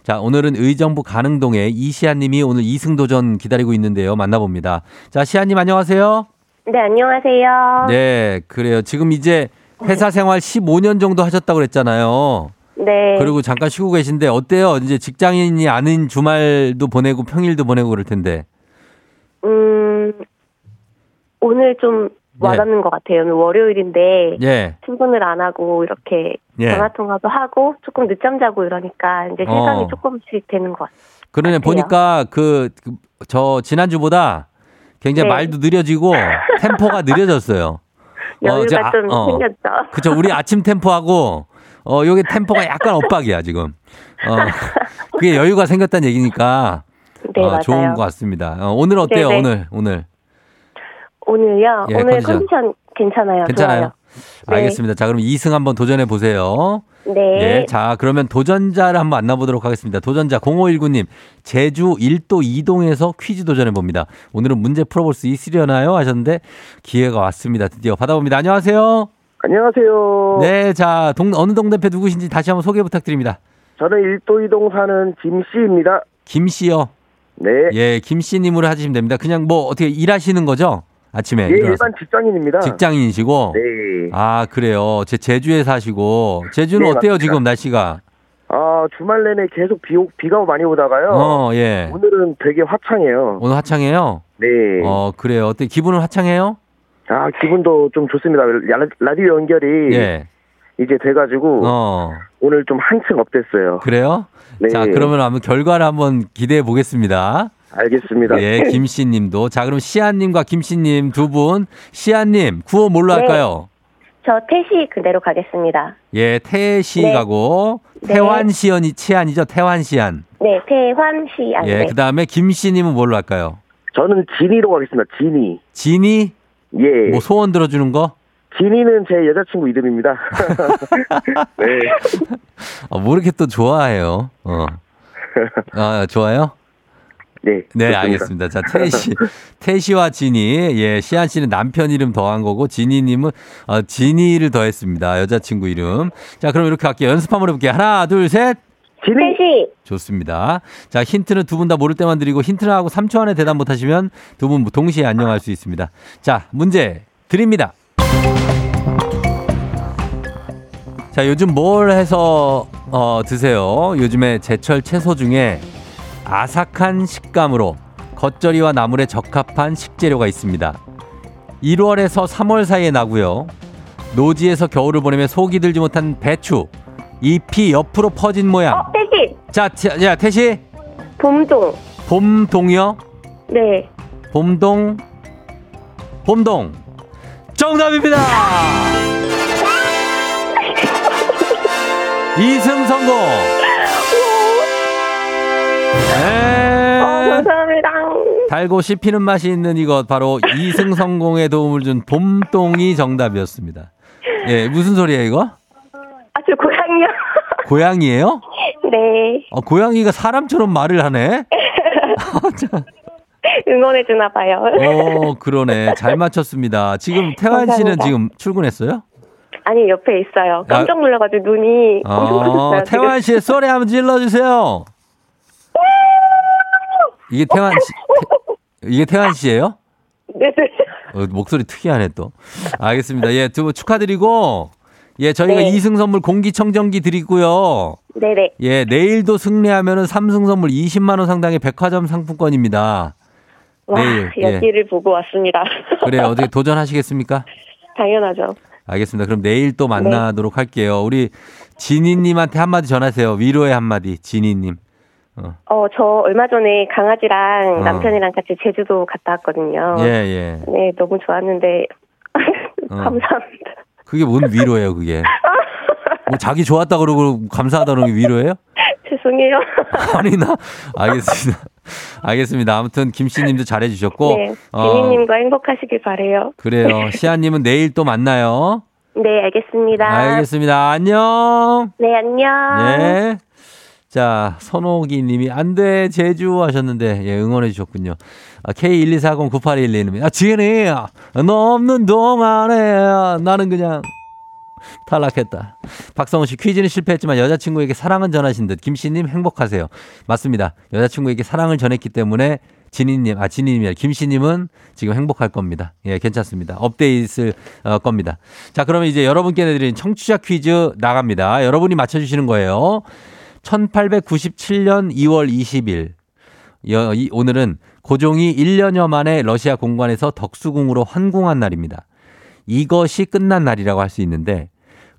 자, 오늘은 의정부 가능동에 이시안 님이 오늘 2승 도전 기다리고 있는데요. 만나봅니다. 자, 시안 님 안녕하세요. 네, 안녕하세요. 네, 그래요. 지금 이제 회사 생활 15년 정도 하셨다고 그랬잖아요. 네. 그리고 잠깐 쉬고 계신데 어때요? 이제 직장인이 아닌 주말도 보내고 평일도 보내고 그럴 텐데. 음, 오늘 좀 와닿는 것 같아요. 오늘 월요일인데 예. 출근을 안 하고 이렇게 예. 전화 통화도 하고 조금 늦잠 자고 이러니까 이제 어. 세상이 조금씩 되는 것 같아요. 그러네 같아요. 보니까 그 저 지난주보다 굉장히 네. 말도 느려지고 템포가 [laughs] 느려졌어요. 여유가 저 아- 좀 어. 생겼죠. 그쵸 우리 아침 템포하고 어 여기 템포가 약간 엇박이야 지금. 어 그게 여유가 생겼다는 얘기니까 네, 어. 좋은 것 같습니다. 어, 오늘 어때요? 네네. 오늘 오늘 오늘요? 예, 오늘 컨디션. 컨디션, 괜찮아요. 괜찮아요? 좋아요. 네. 알겠습니다. 자 그럼 2승 한번 도전해 보세요. 네. 예, 자, 그러면 도전자를 한번 만나보도록 하겠습니다. 도전자 0519님, 제주 1도 2동에서 퀴즈 도전해 봅니다. 오늘은 문제 풀어볼 수 있으려나요? 하셨는데 기회가 왔습니다. 드디어 받아봅니다. 안녕하세요. 안녕하세요. 네, 자, 동, 어느 동 대표 누구신지 다시 한번 소개 부탁드립니다. 저는 일도 이동 사는 김씨입니다. 김 씨요. 네. 예, 김 씨님으로 하시면 됩니다. 그냥 뭐 어떻게 일하시는 거죠? 아침에 예, 일어나서. 일반 직장인입니다. 직장인이시고. 네. 아, 그래요. 제 제주에 사시고. 제주는 네, 어때요, 맞습니다. 지금 날씨가? 아, 주말 내내 계속 비, 오- 비가 많이 오다가요. 어, 예. 오늘은 되게 화창해요. 오늘 화창해요? 네. 어, 그래요. 어때 기분은 화창해요? 아, 기분도 좀 좋습니다. 라, 라디오 연결이 예. 이제 돼가지고 어, 오늘 좀 한층 업됐어요. 그래요? 네. 자, 그러면 한번 결과를 한번 기대해 보겠습니다. 알겠습니다. 예, [laughs] 김씨 님도. 자, 그럼 시안 님과 김씨 님두 분. 시안 님, 구호 뭘로 네. 할까요? 저 태시 그대로 가겠습니다. 예, 태시 네. 가고 네. 태환 시연이 치안이죠. 태환 시안. 네, 태환 씨. 아, 예, 네. 그다음에 김씨 님은 뭘로 할까요? 저는 진이로 가겠습니다. 진이. 진이 예. 뭐 소원 들어 주는 거? 진이는 제 여자친구 이름입니다. [laughs] 네. 어, 뭐 이렇게 또 좋아해요. 어. [laughs] 아, 좋아요? 네. 네. 알겠습니다. 자, 태시, 태시와 진이, 예, 시안 씨는 남편 이름 더한 거고, 진이님은, 어, 진이를 더했습니다. 여자친구 이름. 자, 그럼 이렇게 할게요. 연습 한번 해볼게요. 하나, 둘, 셋. 진이. 태시. 좋습니다. 자, 힌트는 두 분 다 모를 때만 드리고, 힌트를 하고 3초 안에 대답 못 하시면 두 분 동시에 안녕할 수 있습니다. 자, 문제 드립니다. 자, 요즘 뭘 해서, 어, 드세요? 요즘에 제철 채소 중에 아삭한 식감으로 겉절이와 나물에 적합한 식재료가 있습니다. 1월에서 3월 사이에 나고요. 노지에서 겨울을 보내며 속이 들지 못한 배추. 잎이 옆으로 퍼진 모양. 어, 태시. 자, 자, 자, 태시. 봄동. 봄동이요? 네. 봄동. 봄동. 정답입니다! [laughs] 이승 성공! 감사합니다. 달고 씹히는 맛이 있는 이것 바로 이승 성공에 도움을 준 봄동이 정답이었습니다. 예, 무슨 소리예요, 이거? 아주 고향이요. [laughs] 고양이에요? 네. 어, 고양이가 사람처럼 말을 하네? [laughs] 응원해 주나 봐요. 어, 그러네. 잘 맞췄습니다. 지금 태환 씨는 감사합니다. 지금 출근했어요? 아니 옆에 있어요. 깜짝 놀라가지고 눈이 엄청 어, 커졌어요. 태환 씨의 소리 한번 질러주세요. 이게 태환 씨, 태- 이게 태환 씨예요? 네, 네. 어, 목소리 특이하네 또. 알겠습니다. 예, 두 분 축하드리고, 예, 저희가 네. 이 2승 선물 공기청정기 드리고요. 네네. 예, 내일도 승리하면은 3승 선물 20만 원 상당의 백화점 상품권입니다. 와, 내일, 예. 여기를 보고 왔습니다. 그래 어떻게 [laughs] 도전하시겠습니까? 당연하죠. 알겠습니다. 그럼 내일 네. 또 만나도록 할게요. 우리 진희님한테 한마디 전하세요. 위로의 한마디, 진희님. 어, 저 얼마 전에 강아지랑 어. 남편이랑 같이 제주도 갔다 왔거든요. 예, 예. 네, 너무 좋았는데 [laughs] 어. 감사합니다. 그게 뭔 위로예요, 그게? [laughs] 뭐 자기 좋았다 그러고 감사하다 그러는 게 위로예요? [laughs] 죄송해요. 아니, 나, 알겠습니다. 알겠습니다. 아무튼 김씨님도 잘해주셨고. 네, 어, 제니님과 행복하시길 바래요. 그래요. 시아님은 내일 또 만나요. 네, 알겠습니다. 알겠습니다. 안녕. 네, 안녕. 예. 자, 선호기 님이 안 돼, 제주 하셨는데, 예, 응원해 주셨군요. 아, K124098112님. 아, 지은이, 너 없는 동안에 나는 그냥 탈락했다. 박성훈 씨 퀴즈는 실패했지만 여자친구에게 사랑은 전하신 듯. 김씨님 행복하세요. 맞습니다. 여자친구에게 사랑을 전했기 때문에 진희님, 아, 진희님이 김씨님은 지금 행복할 겁니다. 예, 괜찮습니다. 업데이트 있을 어, 겁니다. 자, 그러면 이제 여러분께 내드린 청취자 퀴즈 나갑니다. 여러분이 맞춰주시는 거예요. 1897년 2월 20일. 여, 이, 오늘은 고종이 1년여 만에 러시아 공관에서 덕수궁으로 환궁한 날입니다. 이것이 끝난 날이라고 할 수 있는데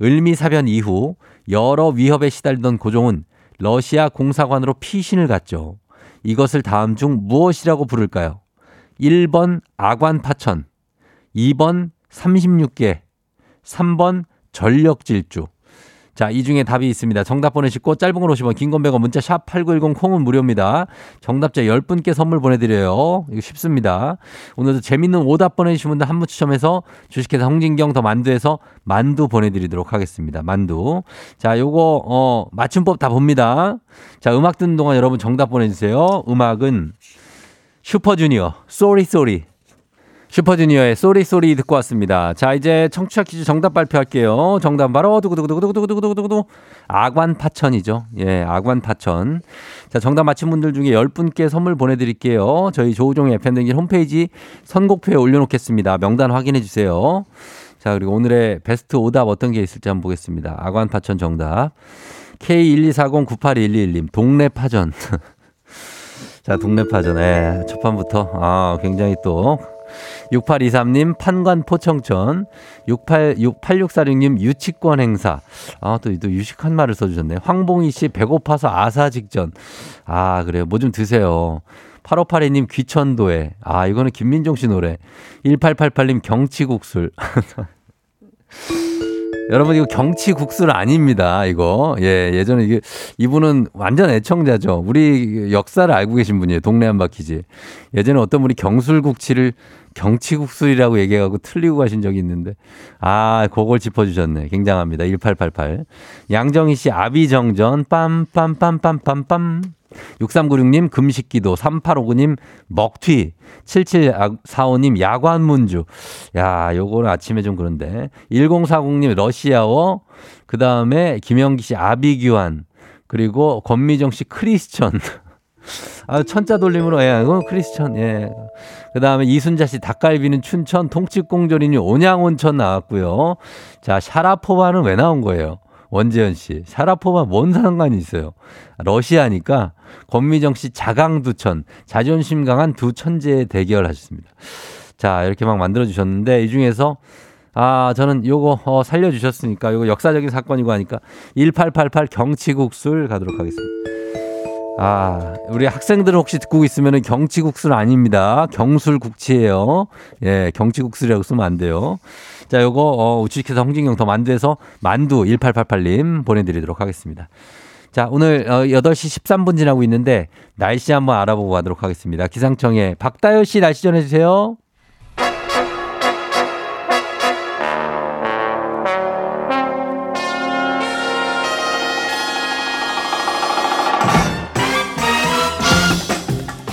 을미사변 이후 여러 위협에 시달리던 고종은 러시아 공사관으로 피신을 갔죠. 이것을 다음 중 무엇이라고 부를까요? 1번 아관파천, 2번 36개, 3번 전력질주. 자, 이 중에 답이 있습니다. 정답 보내시고 짧은 걸 오시면 긴건 100원 문자 샵 8910 콩은 무료입니다. 정답자 10분께 선물 보내드려요. 이거 쉽습니다. 오늘도 재밌는 오답 보내주신 분들 한분 추첨해서 주식회사 홍진경 더 만두에서 만두 보내드리도록 하겠습니다. 만두. 자, 요거, 어, 맞춤법 다 봅니다. 자, 음악 듣는 동안 여러분 정답 보내주세요. 음악은 슈퍼주니어, Sorry Sorry. 슈퍼주니어의 Sorry Sorry 듣고 왔습니다. 자, 이제 청취자 퀴즈 정답 발표할게요. 정답 바로 두구두구두구두구두구두구두구 아관파천이죠. 예, 아관파천. 자, 정답 맞힌 분들 중에 10분께 선물 보내드릴게요. 저희 조우종의 FM대행진 홈페이지 선곡표에 올려놓겠습니다. 명단 확인해 주세요. 자, 그리고 오늘의 베스트 오답 어떤 게 있을지 한번 보겠습니다. 아관파천 정답. K124098111님, 동네 파전. [laughs] 자, 동네 파전. 예, 첫 판부터. 아, 굉장히 또 6823님 판관 포청천 68, 8646님 유치권 행사 아또 또 유식한 말을 써주셨네 황봉희 씨 배고파서 아사 직전 아 그래요 뭐 좀 드세요 8582님 귀천도에 아 이거는 김민종 씨 노래 1888님 경치국술 [laughs] 여러분 이거 경치 국술 아닙니다. 이거 예 예전에 이게 이분은 완전 애청자죠. 우리 역사를 알고 계신 분이에요. 동네 한바퀴지. 예전에 어떤 분이 경술국치를 경치국술이라고 얘기하고 틀리고 가신 적이 있는데. 아 그걸 짚어주셨네. 굉장합니다. 1888 양정희 씨 아비정전 빰빰빰빰빰빰. 6396님 금식기도. 3859님 먹튀. 7745님 야관문주. 야 요거는 아침에 좀 그런데. 1040님 러시아어. 그 다음에 김영기 씨 아비규환. 그리고 권미정 씨 크리스천 [laughs] 아, 천자 돌림으로, 예, 이건 크리스천, 예. 그 다음에 이순자 씨 닭갈비는 춘천, 통치공조리님 온양온천 나왔고요. 자, 샤라포바는 왜 나온 거예요? 원재현 씨. 샤라포바 뭔 상관이 있어요? 러시아니까 권미정 씨 자강두천, 자존심 강한 두 천재의 대결 하셨습니다. 자, 이렇게 막 만들어주셨는데 이 중에서 아, 저는 요거 어, 살려주셨으니까 요거 역사적인 사건이고 하니까 1888 경치국술 가도록 하겠습니다. 아, 우리 학생들 혹시 듣고 있으면 경치국술 아닙니다. 경술국치예요. 예, 경치국술이라고 쓰면 안 돼요. 자, 요거 어, 주식회사 홍진경 더 만두에서 만두 1888님 보내드리도록 하겠습니다. 자, 오늘 어, 8시 13분 지나고 있는데 날씨 한번 알아보고 가도록 하겠습니다. 기상청에 박다효 씨 날씨 전해주세요.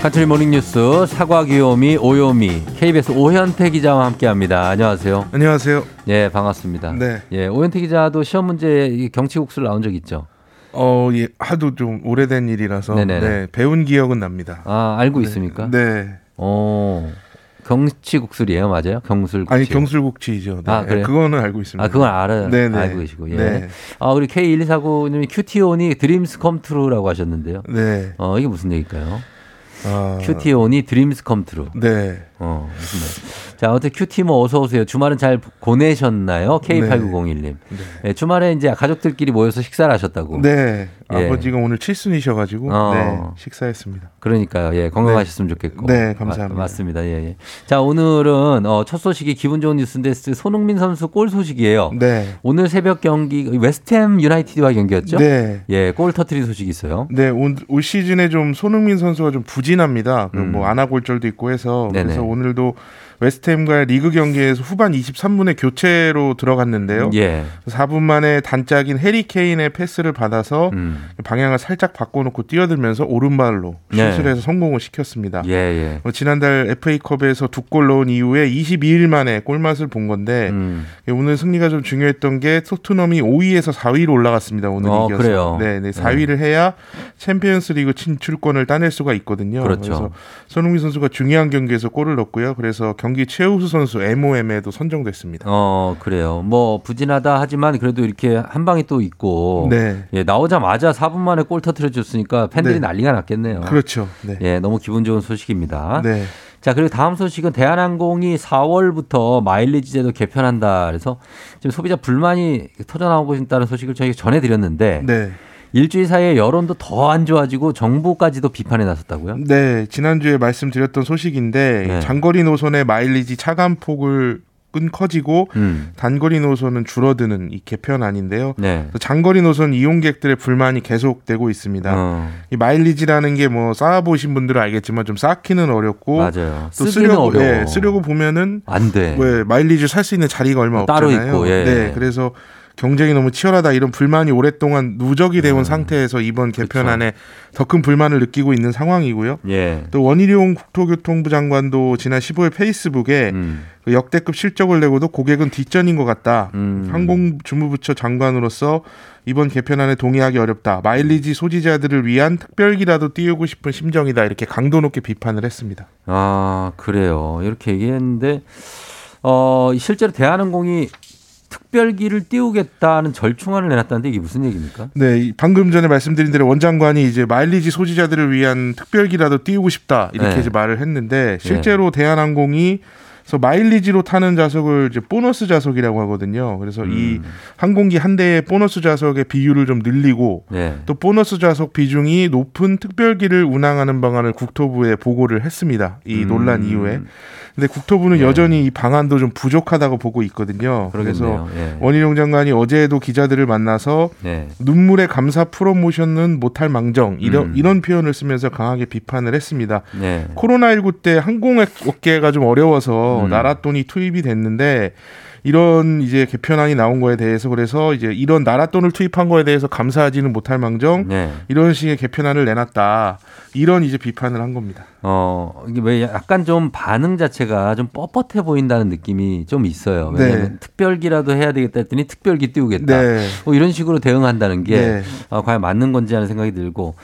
카트리 모닝뉴스 사과 귀요미 오요미 KBS 오현태 기자와 함께합니다. 안녕하세요. 안녕하세요. 예 반갑습니다. 네. 예 오현태 기자도 시험 문제 이 경치국수를 나온 적 있죠? 어, 예, 하도 좀 오래된 일이라서 네네네. 네, 배운 기억은 납니다. 아 알고 있습니까? 네. 어 경치국술이에요, 맞아요? 경술국술. 아니 경술국치죠. 네. 아, 그래요? 그거는 알고 있습니다. 아, 그건 알아, 네네. 알고 계시고, 예. 네. 아, 우리 K1249님이 큐티온이 dreams come true라고 하셨는데요. 네. 어, 이게 무슨 얘기일까요? 아, 큐티온이 dreams come true. 네. 어, 무슨 말. 자, 어떻게 큐티모 어서 오세요. 주말은 잘 보내셨나요? K8901님. 네. 네, 주말에 이제 가족들끼리 모여서 식사를 하셨다고. 네. 예. 아버지가 오늘 칠순이셔 가지고 어. 네, 식사했습니다. 그러니까요. 예, 건강하셨으면 좋겠고. 네, 감사합니다. 마- 맞습니다. 예, 예. 자, 오늘은 어, 첫 소식이 기분 좋은 뉴스인데 손흥민 선수 골 소식이에요. 네. 오늘 새벽 경기 웨스트햄 유나이티드와 경기였죠? 네. 예, 골 터트린 소식이 있어요. 네, 올, 올 시즌에 좀 손흥민 선수가 좀 부진합니다. 그 음. 뭐 안와골절도 있고 해서 네네. 그래서 오늘도 웨스트햄과의 리그 경기에서 후반 23분에 교체로 들어갔는데요. 예. 4분 만에 단짝인 해리 케인의 패스를 받아서 음. 방향을 살짝 바꿔놓고 뛰어들면서 오른발로 네. 슛을 해서 성공을 시켰습니다. 예, 예. 어, 지난달 FA컵에서 두 골 넣은 이후에 22일 만에 골맛을 본 건데 음. 오늘 승리가 좀 중요했던 게 토트넘이 5위에서 4위로 올라갔습니다. 오늘 어, 이겨서. 그래요? 네, 네, 4위를 해야 챔피언스리그 진출권을 따낼 수가 있거든요. 그렇죠. 래서 손흥민 선수가 중요한 경기에서 골을 넣었고요. 그래서 경기 최우수 선수 MOM에도 선정됐습니다. 어, 그래요. 뭐 부진하다 하지만 그래도 이렇게 한 방이 또 있고 네. 예, 나오자마자 4분 만에 골 터트려 줬으니까 팬들이 네. 난리가 났겠네요. 그렇죠. 네. 예, 너무 기분 좋은 소식입니다. 네. 자, 그리고 다음 소식은 대한항공이 4월부터 마일리지 제도 개편한다. 그래서 지금 소비자 불만이 터져 나오고 있다는 소식을 저희가 전해드렸는데 네. 일주일 사이에 여론도 더 안 좋아지고 정부까지도 비판에 나섰다고요? 네, 지난주에 말씀드렸던 소식인데 네. 장거리 노선의 마일리지 차감 폭을 끈 커지고 음, 단거리 노선은 줄어드는 이 개편안인데요. 네. 장거리 노선 이용객들의 불만이 계속되고 있습니다. 어, 이 마일리지라는 게 뭐 쌓아보신 분들은 알겠지만 좀 쌓기는 어렵고 맞아요. 또 쓰기는 쓰려고 어려워. 예, 쓰려고 보면은 안 돼. 왜 마일리지 살 수 있는 자리가 얼마 따로 없잖아요. 있고, 예. 네, 그래서 경쟁이 너무 치열하다 이런 불만이 오랫동안 누적이 되어 온 음. 상태에서 이번. 개편안에 더 큰 불만을 느끼고 있는 상황이고요. 예. 또 원희룡 국토교통부 장관도 지난 15일 페이스북에 음, 그 역대급 실적을 내고도 고객은 뒷전인 것 같다. 음. 항공주무부처 장관으로서 이번 개편안에 동의하기 어렵다. 마일리지 소지자들을 위한 특별기라도 띄우고 싶은 심정이다. 이렇게 강도 높게 비판을 했습니다. 아, 그래요. 이렇게 얘기했는데, 어, 실제로 대한항공이 특별기를 띄우겠다는 절충안을 내놨다는데 이게 무슨 얘기입니까? 네, 이 방금 전에 말씀드린 대로 원장관이 이제 마일리지 소지자들을 위한 특별기라도 띄우고 싶다 이렇게 네. 이제 말을 했는데 실제로 대한항공이 그래서 마일리지로 타는 좌석을 이제 보너스 좌석이라고 하거든요. 그래서 이 음. 항공기 한 대의 보너스 좌석의 비율을 좀 늘리고 네. 또 보너스 좌석 비중이 높은 특별기를 운항하는 방안을 국토부에 보고를 했습니다. 이 음. 논란 이후에. 근데 국토부는 예. 여전히 이 방안도 좀 부족하다고 보고 있거든요. 그래서 그러겠네요. 예. 원희룡 장관이 어제도 기자들을 만나서 네. 눈물의 감사 프로모션은 못할 망정 이런 음. 이런 표현을 쓰면서 강하게 비판을 했습니다. 네. 코로나19 때 항공업계가 좀 어려워서 음. 나라 돈이 투입이 됐는데 이런 이제 개편안이 나온 거에 대해서 그래서 이제 이런 나라 돈을 투입한 거에 대해서 감사하지는 못할 망정 네. 이런 식의 개편안을 내놨다 이런 이제 비판을 한 겁니다. 어, 이게 왜 약간 좀 반응 자체가 좀 뻣뻣해 보인다는 느낌이 좀 있어요. 왜냐면 네. 특별기라도 해야 되겠다 했더니 특별기 띄우겠다. 네. 뭐 이런 식으로 대응한다는 게 네. 어, 과연 맞는 건지 하는 생각이 들고.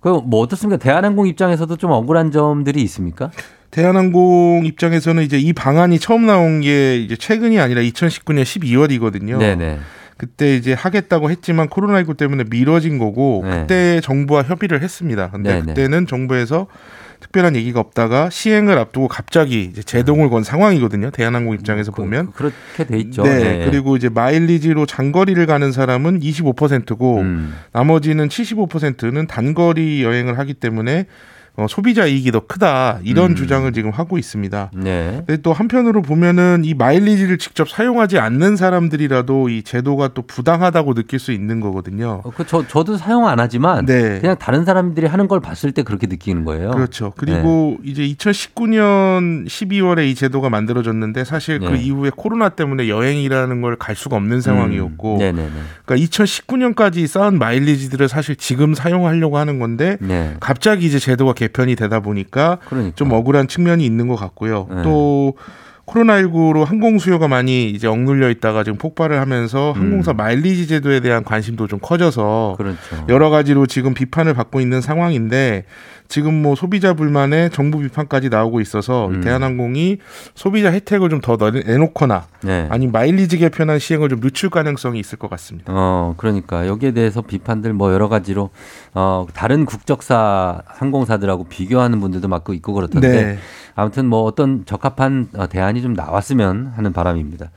그뭐 어떻습니까? 대한항공 입장에서도 좀 억울한 점들이 있습니까? 대한항공 입장에서는 이제 이 방안이 처음 나온 게 이제 최근이 아니라 2019년 12월이거든요. 네네. 그때 이제 하겠다고 했지만 코로나19 때문에 미뤄진 거고 네. 그때 정부와 협의를 했습니다. 근데 네네. 그때는 정부에서 특별한 얘기가 없다가 시행을 앞두고 갑자기 이제 제동을 건 상황이거든요. 대한항공 입장에서 그, 보면. 그 렇게 돼 있죠. 네, 그리고 이제 마일리지로 장거리를 가는 사람은 25%고 음, 나머지는 75%는 단거리 여행을 하기 때문에 어, 소비자 이익이 더 크다 이런 음. 주장을 지금 하고 있습니다. 네. 근데 또 한편으로 보면은 이 마일리지를 직접 사용하지 않는 사람들이라도 이 제도가 또 부당하다고 느낄 수 있는 거거든요. 어, 그 저, 저도 사용 안 하지만 네. 그냥 다른 사람들이 하는 걸 봤을 때 그렇게 느끼는 거예요. 그렇죠. 그리고 이제 2019년 12월에 이 제도가 만들어졌는데 사실 그 네. 이후에 코로나 때문에 여행이라는 걸 갈 수가 없는 상황이었고 음. 그러니까 2019년까지 쌓은 마일리지들을 사실 지금 사용하려고 하는 건데 네. 갑자기 이제 제도가 개 편이 되다 보니까 그러니까. 좀 억울한 측면이 있는 것 같고요. 네. 또 코로나19로 항공 수요가 많이 이제 억눌려 있다가 지금 폭발을 하면서 항공사 음. 마일리지 제도에 대한 관심도 좀 커져서 그렇죠. 여러 가지로 지금 비판을 받고 있는 상황인데 지금 뭐 소비자 불만에 정부 비판까지 나오고 있어서 음. 대한항공이 소비자 혜택을 좀 더 내놓거나 네. 아니 마일리지 개편안 시행을 좀 늦출 가능성이 있을 것 같습니다. 어, 그러니까 여기에 대해서 비판들 뭐 여러 가지로 어, 다른 국적사 항공사들하고 비교하는 분들도 많고 있고 그렇던데 네. 아무튼 뭐 어떤 적합한 어, 대안이 좀 나왔으면 하는 바람입니다.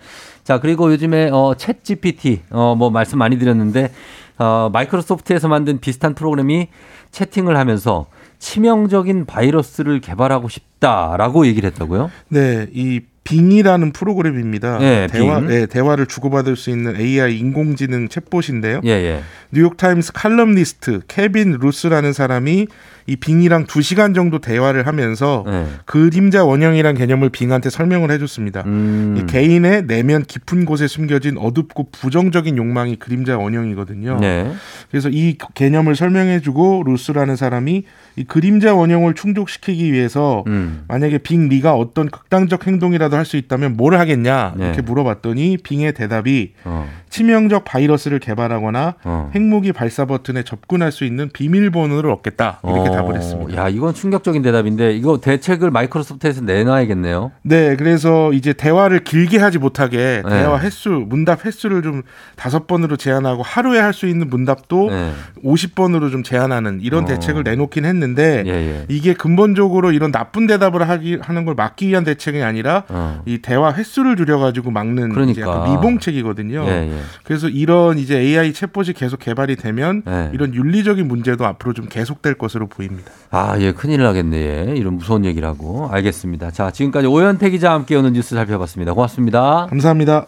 자, 그리고 요즘에 어, 챗 GPT 어, 뭐 말씀 많이 드렸는데 어, 마이크로소프트에서 만든 비슷한 프로그램이 채팅을 하면서 치명적인 바이러스를 개발하고 싶다라고 얘기를 했다고요? 네, 이 빙이라는 프로그램입니다. 네, 대화, 빙. 네, 대화를 주고받을 수 있는 AI 인공지능 챗봇인데요. 예, 예. 뉴욕타임스 칼럼니스트 케빈 루스라는 사람이 이 빙이랑 두 시간 정도 대화를 하면서 네. 그림자 원형이란 개념을 빙한테 설명을 해줬습니다. 음. 이 개인의 내면 깊은 곳에 숨겨진 어둡고 부정적인 욕망이 그림자 원형이거든요. 네. 그래서 이 개념을 설명해주고 루스라는 사람이 이 그림자 원형을 충족시키기 위해서 음. 만약에 빙 니가 어떤 극단적 행동이라도 할 수 있다면 뭘 하겠냐 네. 이렇게 물어봤더니 빙의 대답이 어. 치명적 바이러스를 개발하거나 어. 핵무기 발사 버튼에 접근할 수 있는 비밀번호를 얻겠다 이렇게 어, 답을 했습니다. 야, 이건 충격적인 대답인데 이거 대책을 마이크로소프트에서 내놔야겠네요. 네, 그래서 이제 대화를 길게 하지 못하게 네. 대화 횟수, 문답 횟수를 좀 다섯 번으로 제한하고 하루에 할 수 있는 문답도 네. 50번으로 좀 제한하는 이런 어. 대책을 내놓긴 했는데 예, 예. 이게 근본적으로 이런 나쁜 대답을 하기 하는 걸 막기 위한 대책이 아니라 어. 이 대화 횟수를 줄여가지고 막는 그러니까. 미봉책이거든요. 예, 예. 그래서 이런 이제 AI 챗봇이 계속 개발이 되면 네. 이런 윤리적인 문제도 앞으로 좀 계속될 것으로 보입니다. 아, 예, 큰일 나겠네. 예. 이런 무서운 얘기라고. 알겠습니다. 자, 지금까지 오현태 기자와 함께 오는 뉴스 살펴봤습니다. 고맙습니다. 감사합니다.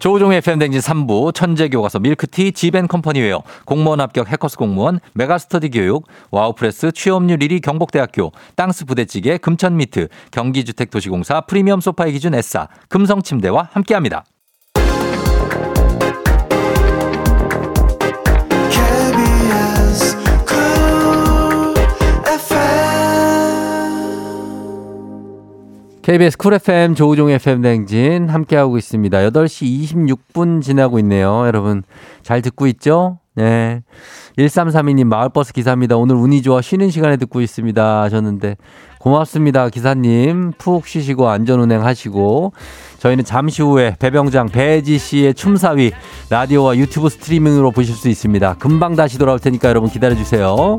조우종의 FM대행진 3부, 천재교과서 밀크티, 지벤컴퍼니웨어, 공무원 합격 해커스 공무원, 메가스터디 교육, 와우패스, 취업률 1위 경복대학교, 땅스 부대찌개, 금천미트, 경기주택도시공사, 프리미엄 소파의 기준 S사, 금성침대와 함께합니다. KBS Cool FM 조우종 FM 대행진 함께하고 있습니다. 8시 26분 지나고 있네요. 여러분 잘 듣고 있죠? 네. 1332님 마을버스 기사입니다. 오늘 운이 좋아 쉬는 시간에 듣고 있습니다. 하셨는데 고맙습니다. 기사님 푹 쉬시고 안전운행 하시고 저희는 잠시 후에 배병장 배지 씨의 춤사위 라디오와 유튜브 스트리밍으로 보실 수 있습니다. 금방 다시 돌아올 테니까 여러분 기다려주세요.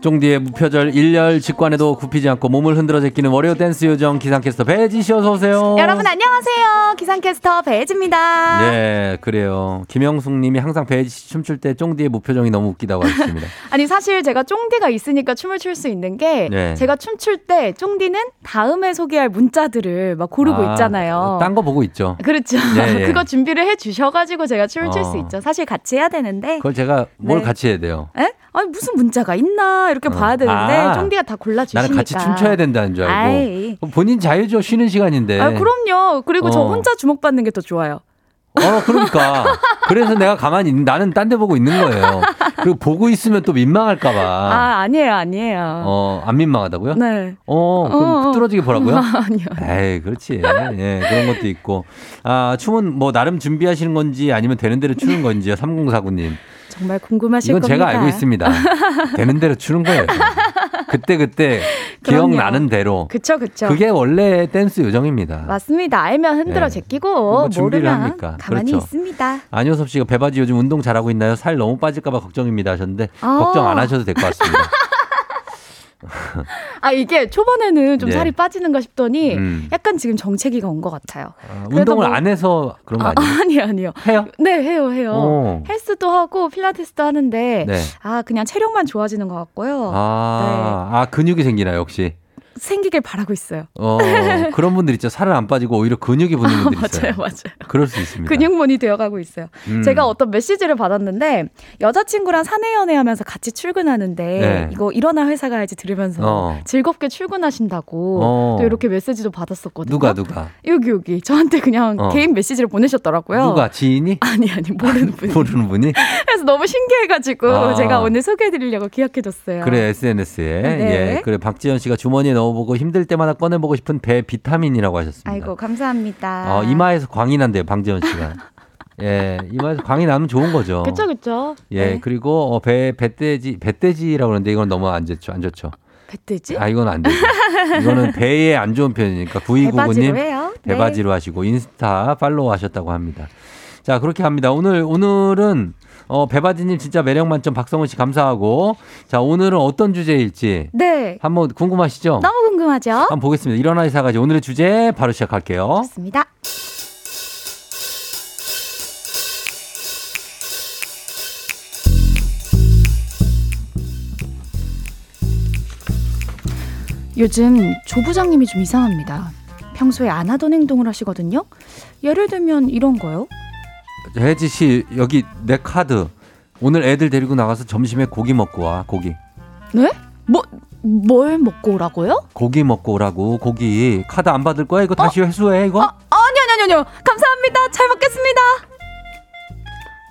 쫑디의 무표절 일렬 직관에도 굽히지 않고 몸을 흔들어 제끼는 월요 댄스 요정 기상캐스터 배지 씨 어서 오세요. 여러분 안녕하세요. 기상캐스터 배지입니다. 네, 그래요. 김영숙 님이 항상 배지 씨 춤출 때 쫑디의 무표정이 너무 웃기다고 하셨습니다. [laughs] 아니 사실 제가 쫑디가 있으니까 춤을 출 수 있는 게 네. 제가 춤출 때 쫑디는 다음에 소개할 문자들을 막 고르고 아, 있잖아요. 딴 거 보고 있죠. 그렇죠. 예, 예. [laughs] 그거 준비를 해 주셔 가지고 제가 춤을 출수 어. 있죠. 사실 같이 해야 되는데. 그걸 제가 뭘 네. 같이 해야 돼요. 에? 아니 무슨 문자가 있나 이렇게 어. 봐야 되는데 아. 쫑디가 다 골라주시니까. 나는 같이 춤춰야 된다는 줄 알고. 아이. 본인 자유죠. 쉬는 시간인데. 아, 그럼요. 그리고 저 어. 혼자 주목받는 게 더 좋아요. 어, 그러니까. 그래서 내가 가만히 있는, 나는 딴 데 보고 있는 거예요. 그리고 보고 있으면 또 민망할까봐. 아, 아니에요, 아니에요. 어, 안 민망하다고요? 네. 어, 그럼 어, 어. 뚫어지게 보라고요? [laughs] 아니요. 에이, 그렇지. 예, 그런 것도 있고. 아, 춤은 뭐 나름 준비하시는 건지 아니면 되는 대로 추는 건지요, 3049님. 정말 궁금하실 이건 겁니다. 제가 알고 있습니다. [laughs] 되는 대로 추는 거예요. 그때-그때 그럼요. 기억 나는 대로. 그쵸, 그쵸. 그게 원래 댄스 요정입니다. 맞습니다. 알면 흔들어 네. 제끼고 뭐 준비를 모르면 합니까? 가만히 그렇죠. 있습니다. 안효섭 씨가 배바지 요즘 운동 잘하고 있나요? 살 너무 빠질까봐 걱정입니다 하셨는데 아. 걱정 안 하셔도 될 것 같습니다. [laughs] [laughs] 아 이게 초반에는 좀 예. 살이 빠지는가 싶더니 음. 약간 지금 정체기가 온 것 같아요. 아, 운동을 뭐- 안 해서 그런 거 아, 아니에요? [laughs] 아니요, 아니요. 해요? 네, 해요, 해요. 오. 헬스도 하고 필라테스도 하는데 네. 아 그냥 체력만 좋아지는 것 같고요. 아, 아 근육이 생기나요 혹시? 생기길 바라고 있어요. 어, 그런 분들 있죠. 살은 안 빠지고 오히려 근육이 붙는 [laughs] 분들 있어요. 맞아요, 맞아요. 그럴 수 있습니다. 근육몬이 되어가고 있어요. 음. 제가 어떤 메시지를 받았는데 여자친구랑 사내 연애하면서 같이 출근하는데 네. 이거 일어나 회사 가야지 들으면서 어. 즐겁게 출근하신다고 어. 또 이렇게 메시지도 받았었거든요. 누가 누가 여기 여기 저한테 그냥 어. 개인 메시지를 보내셨더라고요. 누가 지인이 [laughs] 아니 아니 모르는 분이. 모르는 분이 그래서 너무 신기해가지고 아. 제가 오늘 소개해드리려고 기억해줬어요. 그래 SNS에 네. 예 그래 박지현 씨가 주머니에 넣어 보고 힘들 때마다 꺼내보고 싶은 배 비타민이라고 하셨습니다. 아이고 감사합니다. 어, 이마에서 광이 난대요 방지현 씨가. [laughs] 예 이마에서 광이 나면 좋은 거죠. 그쵸 그쵸. 예 네. 그리고 어, 배 배돼지 배돼지라고 그러는데 이건 너무 안 좋죠 안 좋죠. 배뜨지? 아 이건 안 되죠. 이거는 배에 안 좋은 표현이니까 배바지로 구이구구님 해요. 네. 배바지로 하시고 인스타 팔로우 하셨다고 합니다. 자 그렇게 합니다. 오늘 오늘은 어, 배바지님 진짜 매력 만점 박성훈 씨 감사하고 자 오늘은 어떤 주제일지 네. 한번 궁금하시죠? 너무 궁금하죠? 한번 보겠습니다. 일어나 이사가지 오늘의 주제 바로 시작할게요. 좋습니다. 요즘 조 부장님이 좀 이상합니다. 평소에 안 하던 행동을 하시거든요. 예를 들면 이런 거요. 혜지 씨 여기 내 카드 오늘 애들 데리고 나가서 점심에 고기 먹고 와 고기 네? 뭐, 뭘 먹고 오라고요? 고기 먹고 오라고 고기 카드 안 받을 거야 이거 다시 회수해 이거 아, 아니요, 아니요, 아니요. 감사합니다. 잘 먹겠습니다.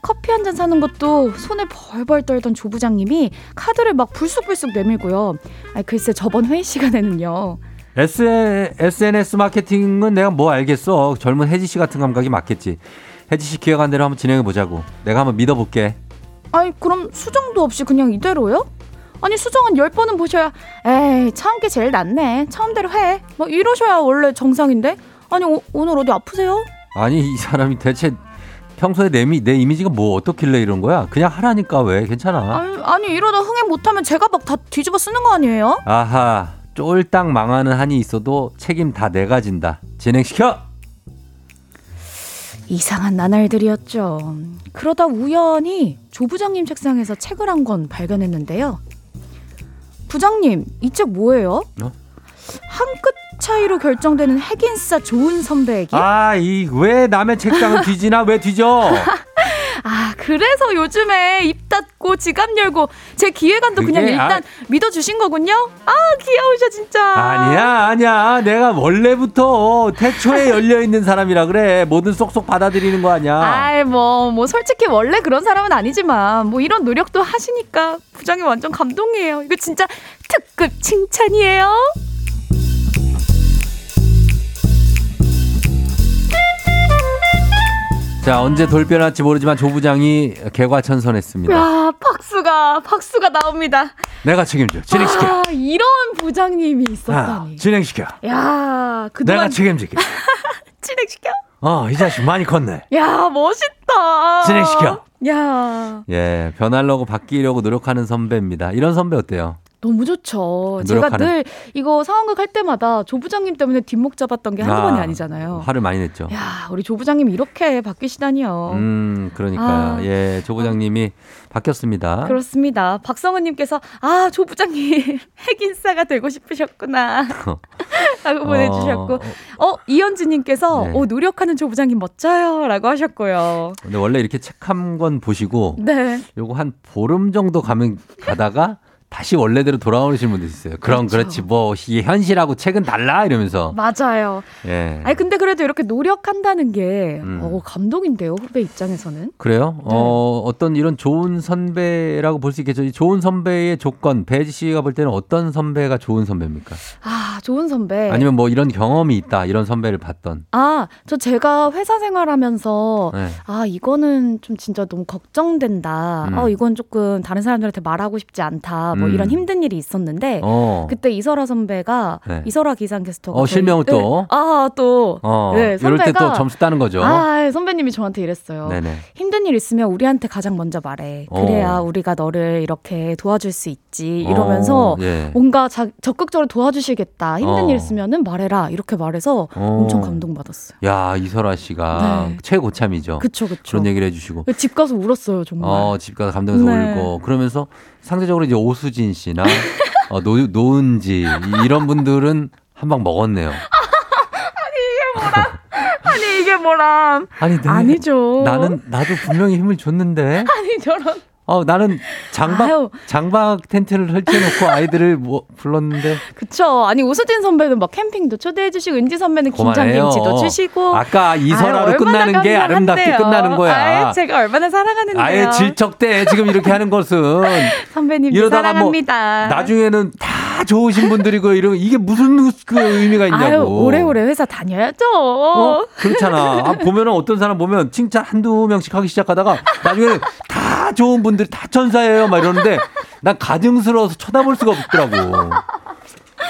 커피 한 잔 사는 것도 손에 벌벌 떨던 조 부장님이 카드를 막 불쑥불쑥 내밀고요. 아, 글쎄 저번 회의 시간에는요. S, SNS 마케팅은 내가 뭐 알겠어. 젊은 혜지 씨 같은 감각이 맞겠지. 혜지 씨 기억한 대로 한번 진행해 보자고. 내가 한번 믿어볼게. 아니 그럼 수정도 없이 그냥 이대로요? 아니 수정은 열 번은 보셔야 에이 처음 게 제일 낫네 처음대로 해뭐 이러셔야 원래 정상인데 아니 오, 오늘 어디 아프세요? 아니 이 사람이 대체 평소에 내, 미, 내 이미지가 뭐 어떻길래 이런 거야? 그냥 하라니까 왜? 괜찮아. 아니, 아니 이러다 흥행 못하면 제가 막 다 뒤집어 쓰는 거 아니에요? 아하 쫄딱 망하는 한이 있어도 책임 다 내가 진다. 진행시켜. 이상한 나날들이었죠. 그러다 우연히 조 부장님 책상에서 책을 한 권 발견했는데요. 부장님, 이 책 뭐예요? 어? 한끗 차이로 결정되는 핵인싸 좋은 선배에게? 아 이 왜 남의 책상을 뒤지나 왜 뒤져? [laughs] 아, 그래서 요즘에 입 닫고 지갑 열고 제 기획안도 그냥 그게, 일단 믿어주신 거군요? 아, 귀여우셔, 진짜. 아니야 아니야 내가 원래부터 태초에 열려 있는 사람이라 그래 뭐든 쏙쏙 받아들이는 거 아니야. 아이, 뭐, 뭐, 솔직히 원래 그런 사람은 아니지만, 뭐, 이런 노력도 하시니까 부장님 완전 감동이에요. 이거 진짜 특급 칭찬이에요. 자 언제 돌변할지 모르지만 조 부장이 개과천선했습니다. 야, 박수가, 박수가 나옵니다. 내가 책임져. 진행시켜. 아, 이런 부장님이 아, 있었다니. 진행시켜. 야, 내가 그동안 책임질게. [laughs] 진행시켜? 어, 이 자식 많이 컸네. 야, 멋있다. 진행시켜. 야, 예, 변하려고 바뀌려고 노력하는 선배입니다. 이런 선배 어때요? 너무 좋죠. 제가 노력하는- 늘 이거 상황극 할 때마다 조 부장님 때문에 뒷목 잡았던 게 한두 아, 번이 아니잖아요. 화를 많이 냈죠. 야, 우리 조 부장님 이렇게 바뀌시다니요. 음, 그러니까 아. 예, 조 부장님이 바뀌었습니다. 그렇습니다. 박성은 님께서 아, 조 부장님 [laughs] 핵인싸가 되고 싶으셨구나. [laughs] 라고 보내 주셨고, 어, 이현주님께서 네. 어, 노력하는 조 부장님 멋져요. 라고 하셨고요. 근데 원래 이렇게 책 한 권 보시고 네. 요거 한 보름 정도 가면 가다가 다시 원래대로 돌아오시는 분들 있어요. 그럼 그렇죠. 그렇지 뭐 이게 현실하고 책은 달라 이러면서 맞아요. 예. 아니, 근데 그래도 이렇게 노력한다는 게, 음. 어, 감동인데요. 후배 입장에서는. 그래요? 네. 어, 어떤 이런 좋은 선배라고 볼 수 있겠죠. 이 좋은 선배의 조건, 배지 씨가 볼 때는 어떤 선배가 좋은 선배입니까? 아, 좋은 선배. 아니면 뭐 이런 경험이 있다, 이런 선배를 봤던. 아, 저 제가 회사 생활하면서 네. 아, 이거는 좀 진짜 너무 걱정된다. 음. 어, 이건 조금 다른 사람들한테 말하고 싶지 않다. 뭐 음. 이런 힘든 일이 있었는데 어. 그때 이설아 선배가 네. 이설아 기상캐스터가 어, 실명을 또? 네. 아, 또 어. 네, 이럴 때또 선배가- 점수 따는 거죠. 아, 선배님이 저한테 이랬어요. 네네. 힘든 일 있으면 우리한테 가장 먼저 말해. 어. 그래야 우리가 너를 이렇게 도와줄 수 있지. 이러면서 어, 예. 뭔가 자, 적극적으로 도와주시겠다. 힘든 어. 일 있으면은 말해라. 이렇게 말해서 어. 엄청 감동받았어요. 야, 이설아 씨가 네. 최고참이죠. 그쵸, 그쵸. 그런 얘기를 해주시고. 집 가서 울었어요, 정말. 어, 집 가서 감동해서 네. 울고. 그러면서 상대적으로 이제 오수진 씨나 어, 노, 노은지 이- 이런 분들은 한 방 먹었네요. 아니 이게 뭐람? 아니 내, 아니죠. 나는 나도 분명히 힘을 줬는데. 아니 저런. 어 나는 장박 아유. 장박 텐트를 설치해놓고 아이들을 뭐 불렀는데 [laughs] 그쵸. 아니 오수진 선배는 막 캠핑도 초대해주시고 은지 선배는. 김장김치도 주시고. 아까 아유, 끝나는 게 아름답게. 끝나는 거야. 아유, 제가 얼마나 사랑하는데요. 아예 질척대 지금 이렇게 하는 것은 [laughs] 선배님 이러다가 뭐 사랑합니다. 나중에는 다 좋으신 분들이고 이런 이게 무슨 그 의미가 있냐고. 아유 오래오래 회사 다녀야죠. 어? 그렇잖아. 아, 보면은 어떤 사람 보면 칭찬 한두 명씩 하기 시작하다가 나중에는 다 좋은 분들이 다 천사예요. 막 이러는데 난 가증스러워서 쳐다볼 수가 없더라고.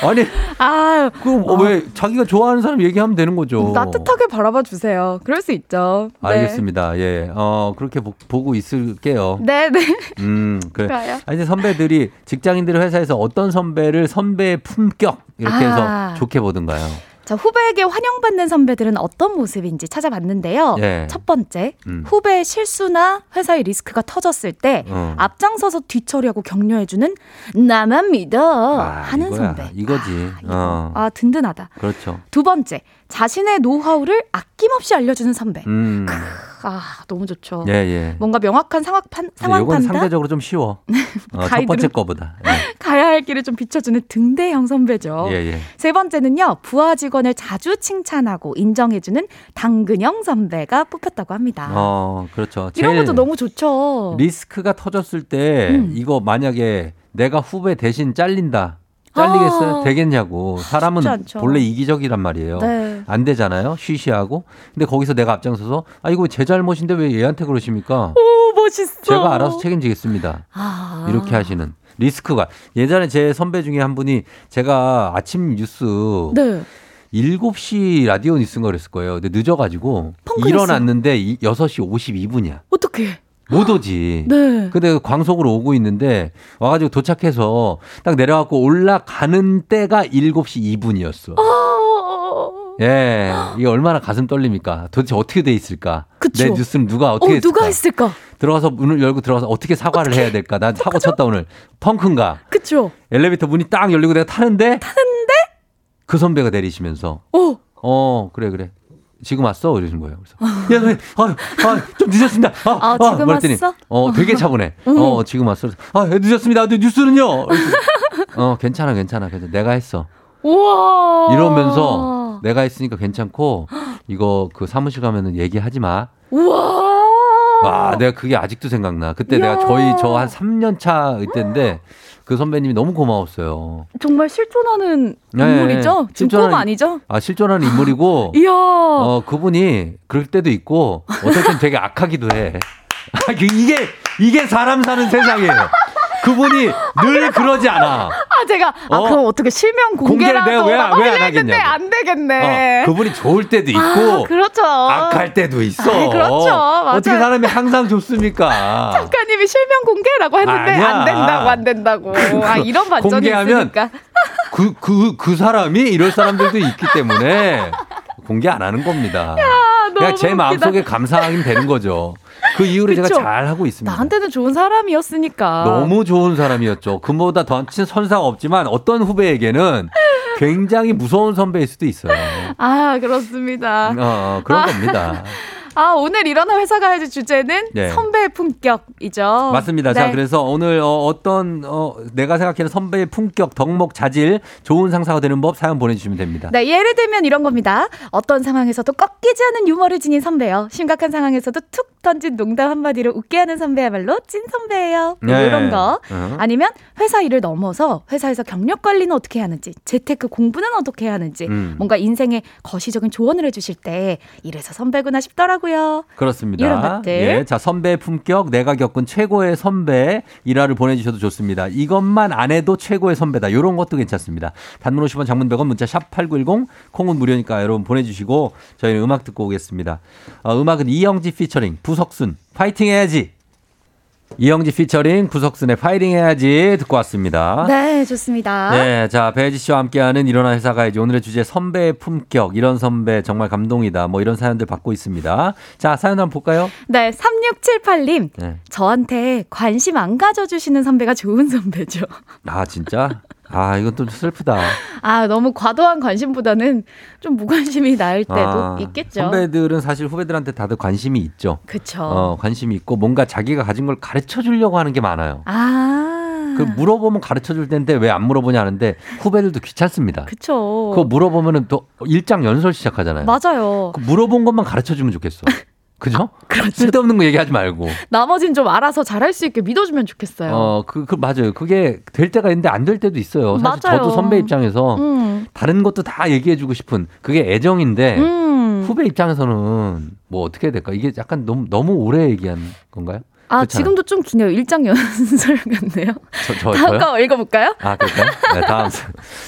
아니, 아유 그왜 자기가 좋아하는 사람 얘기하면 되는 거죠. 따뜻하게 바라봐 주세요. 그럴 수 있죠. 네. 알겠습니다. 예. 어, 그렇게 보, 보고 있을게요. 네, 네. 음, 그래. 좋아요. 아니, 이제 선배들이 직장인들 회사에서 어떤 선배를 선배의 품격 이렇게 아. 해서 좋게 보던가요? 자, 후배에게 환영받는 선배들은 어떤 모습인지 찾아봤는데요. 예. 첫 번째, 음. 후배의 실수나 회사의 리스크가 터졌을 때 어. 앞장서서 뒤처리하고 격려해주는 나만 믿어 아, 하는 이거야. 선배. 이거지. 어. 아, 든든하다. 그렇죠. 두 번째, 자신의 노하우를 아낌없이 알려주는 선배. 음. 아, 너무 좋죠. 예, 예. 뭔가 명확한 상황, 판, 상황 판단, 상대적으로 좀 쉬워. [laughs] 어, 첫 번째 거보다. 예, [laughs] 가야 할 길을 좀 비춰주는 등대형 선배죠. 예. 예. 세 번째는요, 부하 직원을 자주 칭찬하고 인정해주는 당근형 선배가 뽑혔다고 합니다. 어, 그렇죠. 이런 것도 너무 좋죠. 리스크가 터졌을 때 음. 이거 만약에 내가 후배 대신 잘린다. 잘리겠어요? 아. 되겠냐고. 사람은. 본래 이기적이란 말이에요. 네. 안 되잖아요. 쉬쉬하고. 근데 거기서 내가 앞장서서 아 이거 제 잘못인데 왜 얘한테 그러십니까? 오, 멋있어. 제가 알아서 책임지겠습니다. 아. 이렇게 하시는 리스크가 예전에 제 선배 중에 한 분이 제가 아침 뉴스 네. 7시 라디오 뉴스인가 그랬을 거예요. 근데 늦어가지고 펑크냈어. 일어났는데 이- 6시 52분이야. 어떡해. 못 오지. [gasps] 네. 근데 그 광속으로 오고 있는데 와가지고 도착해서 딱 내려갖고 올라가는 때가 7시 2분이었어. 어. 예, 이게 얼마나 가슴 떨립니까? 도대체 어떻게 돼 있을까? 그쵸. 내 뉴스는 누가 어, 어떻게 했을까? 누가 했을까? 들어가서 문을 열고 들어가서 어떻게 사과를 해야 될까? 난 사고 쳤다 오늘. 펑크인가? 그쵸? 엘리베이터 문이 딱 열리고 내가 타는데 타는데 그 선배가 내리시면서 어. 어 그래 그래 지금 왔어 이러신 거예요. 그래서 야, 야, 아, 아, 좀 늦었습니다. 아, 아, 지금 그랬더니, 왔어? 어, 되게 차분해. 어, 지금 왔어. 아, 늦었습니다. 근데 뉴스는요. 그래서, 어, 괜찮아, 괜찮아, 괜찮아. 내가 했어. 우와. 이러면서 내가 했으니까 괜찮고 이거 그 사무실 가면은 얘기하지 마. 우와. 와, 내가 그게 아직도 생각나. 그때. 내가 저희 저 한 3년 차 이때인데 그 선배님이 너무 고마웠어요. 정말 실존하는 네, 인물이죠? 꿈 실존하는- 아니죠? 아, 실존하는 인물이고 [laughs] 이야. 어, 그분이 그럴 때도 있고 어떨 땐 되게 악하기도 해. [laughs] 아, 그 이게 이게 사람 사는 세상이에요. 그분이 늘 그러지 않아. 아, 제가, 아, 어. 그럼 어떻게 실명 공개를 공개라도 내가 왜 안- 왜안 하겠냐고. 안 되겠네. 어, 그분이 좋을 때도 있고 아, 그렇죠. 악할 때도 있어. 아이, 그렇죠. 맞아요. 어떻게 사람이 항상 좋습니까? 작가님이 실명 공개라고 했는데 아니야. 안 된다고 안 된다고. 아 이런 반전이 공개하면 있으니까. 그, 그, 그 사람이 이럴 사람들도 있기 때문에 공개 안 하는 겁니다. 아, 너무 그냥 제 웃기다. 마음속에 감사하긴 되는 거죠. 그 이후로 제가? 잘 하고 있습니다. 나한테는 좋은 사람이었으니까. 너무 좋은 사람이었죠. 그보다 더 선사가 없지만 어떤 후배에게는 굉장히 무서운 선배일 수도 있어요. 아 그렇습니다. 어, 어, 그런 아. 겁니다. 아 오늘 일어나 회사 가야지 주제는 네. 선배의 품격이죠. 맞습니다. 네. 자, 그래서 오늘 어, 떤 어, 내가 생각하는 선배의 품격, 덕목, 자질, 좋은 상사가 되는 법 사연 보내주시면 됩니다. 네, 예를 들면 이런 겁니다. 어떤 상황에서도 꺾이지 않은 유머를 지닌 선배요. 심각한 상황에서도 툭 던진 농담 한마디로 웃게 하는 선배야말로 찐 선배예요. 뭐 네. 이런 거. 어. 아니면 회사 일을 넘어서 회사에서 경력 관리는 어떻게 하는지, 재테크 공부는 어떻게 하는지, 음. 뭔가 인생에 거시적인 조언을 해주실 때 이래서 선배구나 싶더라고요. 그렇습니다. 이런 것들. 예, 자 선배 품격, 내가 겪은 최고의 선배 일화를 보내주셔도 좋습니다. 이것만 안 해도 최고의 선배다. 이런 것도 괜찮습니다. 단문 50원, 장문 100원, 문자 샵 #8910 콩은 무료니까 여러분 보내주시고 저희는 음악 듣고 오겠습니다. 어, 음악은 이영지 피처링 부석순 파이팅 해야지. 이영지 피처링 구석순의 파이팅 해야지 듣고 왔습니다. 네, 좋습니다. 네, 자 배지 씨와 함께하는 일어나 회사 가야지 오늘의 주제 선배의 품격 이런 선배 정말 감동이다 뭐 이런 사연들 받고 있습니다. 자 사연 한번 볼까요? 네, 3678님. 네. 저한테 관심 안 가져주시는 선배가 좋은 선배죠. 아 진짜 아, 이건 좀 슬프다. 아, 너무 과도한 관심보다는 좀 무관심이 나을 때도 아, 있겠죠. 선배들은 사실 후배들한테 다들 관심이 있죠. 그쵸. 어, 관심이 있고 뭔가 자기가 가진 걸 가르쳐 주려고 하는 게 많아요. 아. 그 물어보면 가르쳐 줄 텐데 왜 안 물어보냐 하는데 후배들도 귀찮습니다. 그쵸. 그거 물어보면은 또 일장 연설 시작하잖아요. 맞아요. 그 물어본 것만 가르쳐 주면 좋겠어. [laughs] 그죠? 그렇죠. 쓸데없는 거 얘기하지 말고. 나머진 좀 알아서 잘할 수 있게 믿어주면 좋겠어요. 어, 그, 그, 맞아요. 그게 될 때가 있는데 안 될 때도 있어요. 사실 맞아요. 저도 선배 입장에서 음. 다른 것도 다 얘기해주고 싶은 그게 애정인데 음. 후배 입장에서는 뭐 어떻게 해야 될까? 이게 약간 너무, 너무 오래 얘기한 건가요? 아, 그렇잖아요. 지금도 좀 기네요. 일장 연설 같네요. 저, 저, 다음 저요? 거 읽어볼까요? 아, 그럴까요? 네, 다음.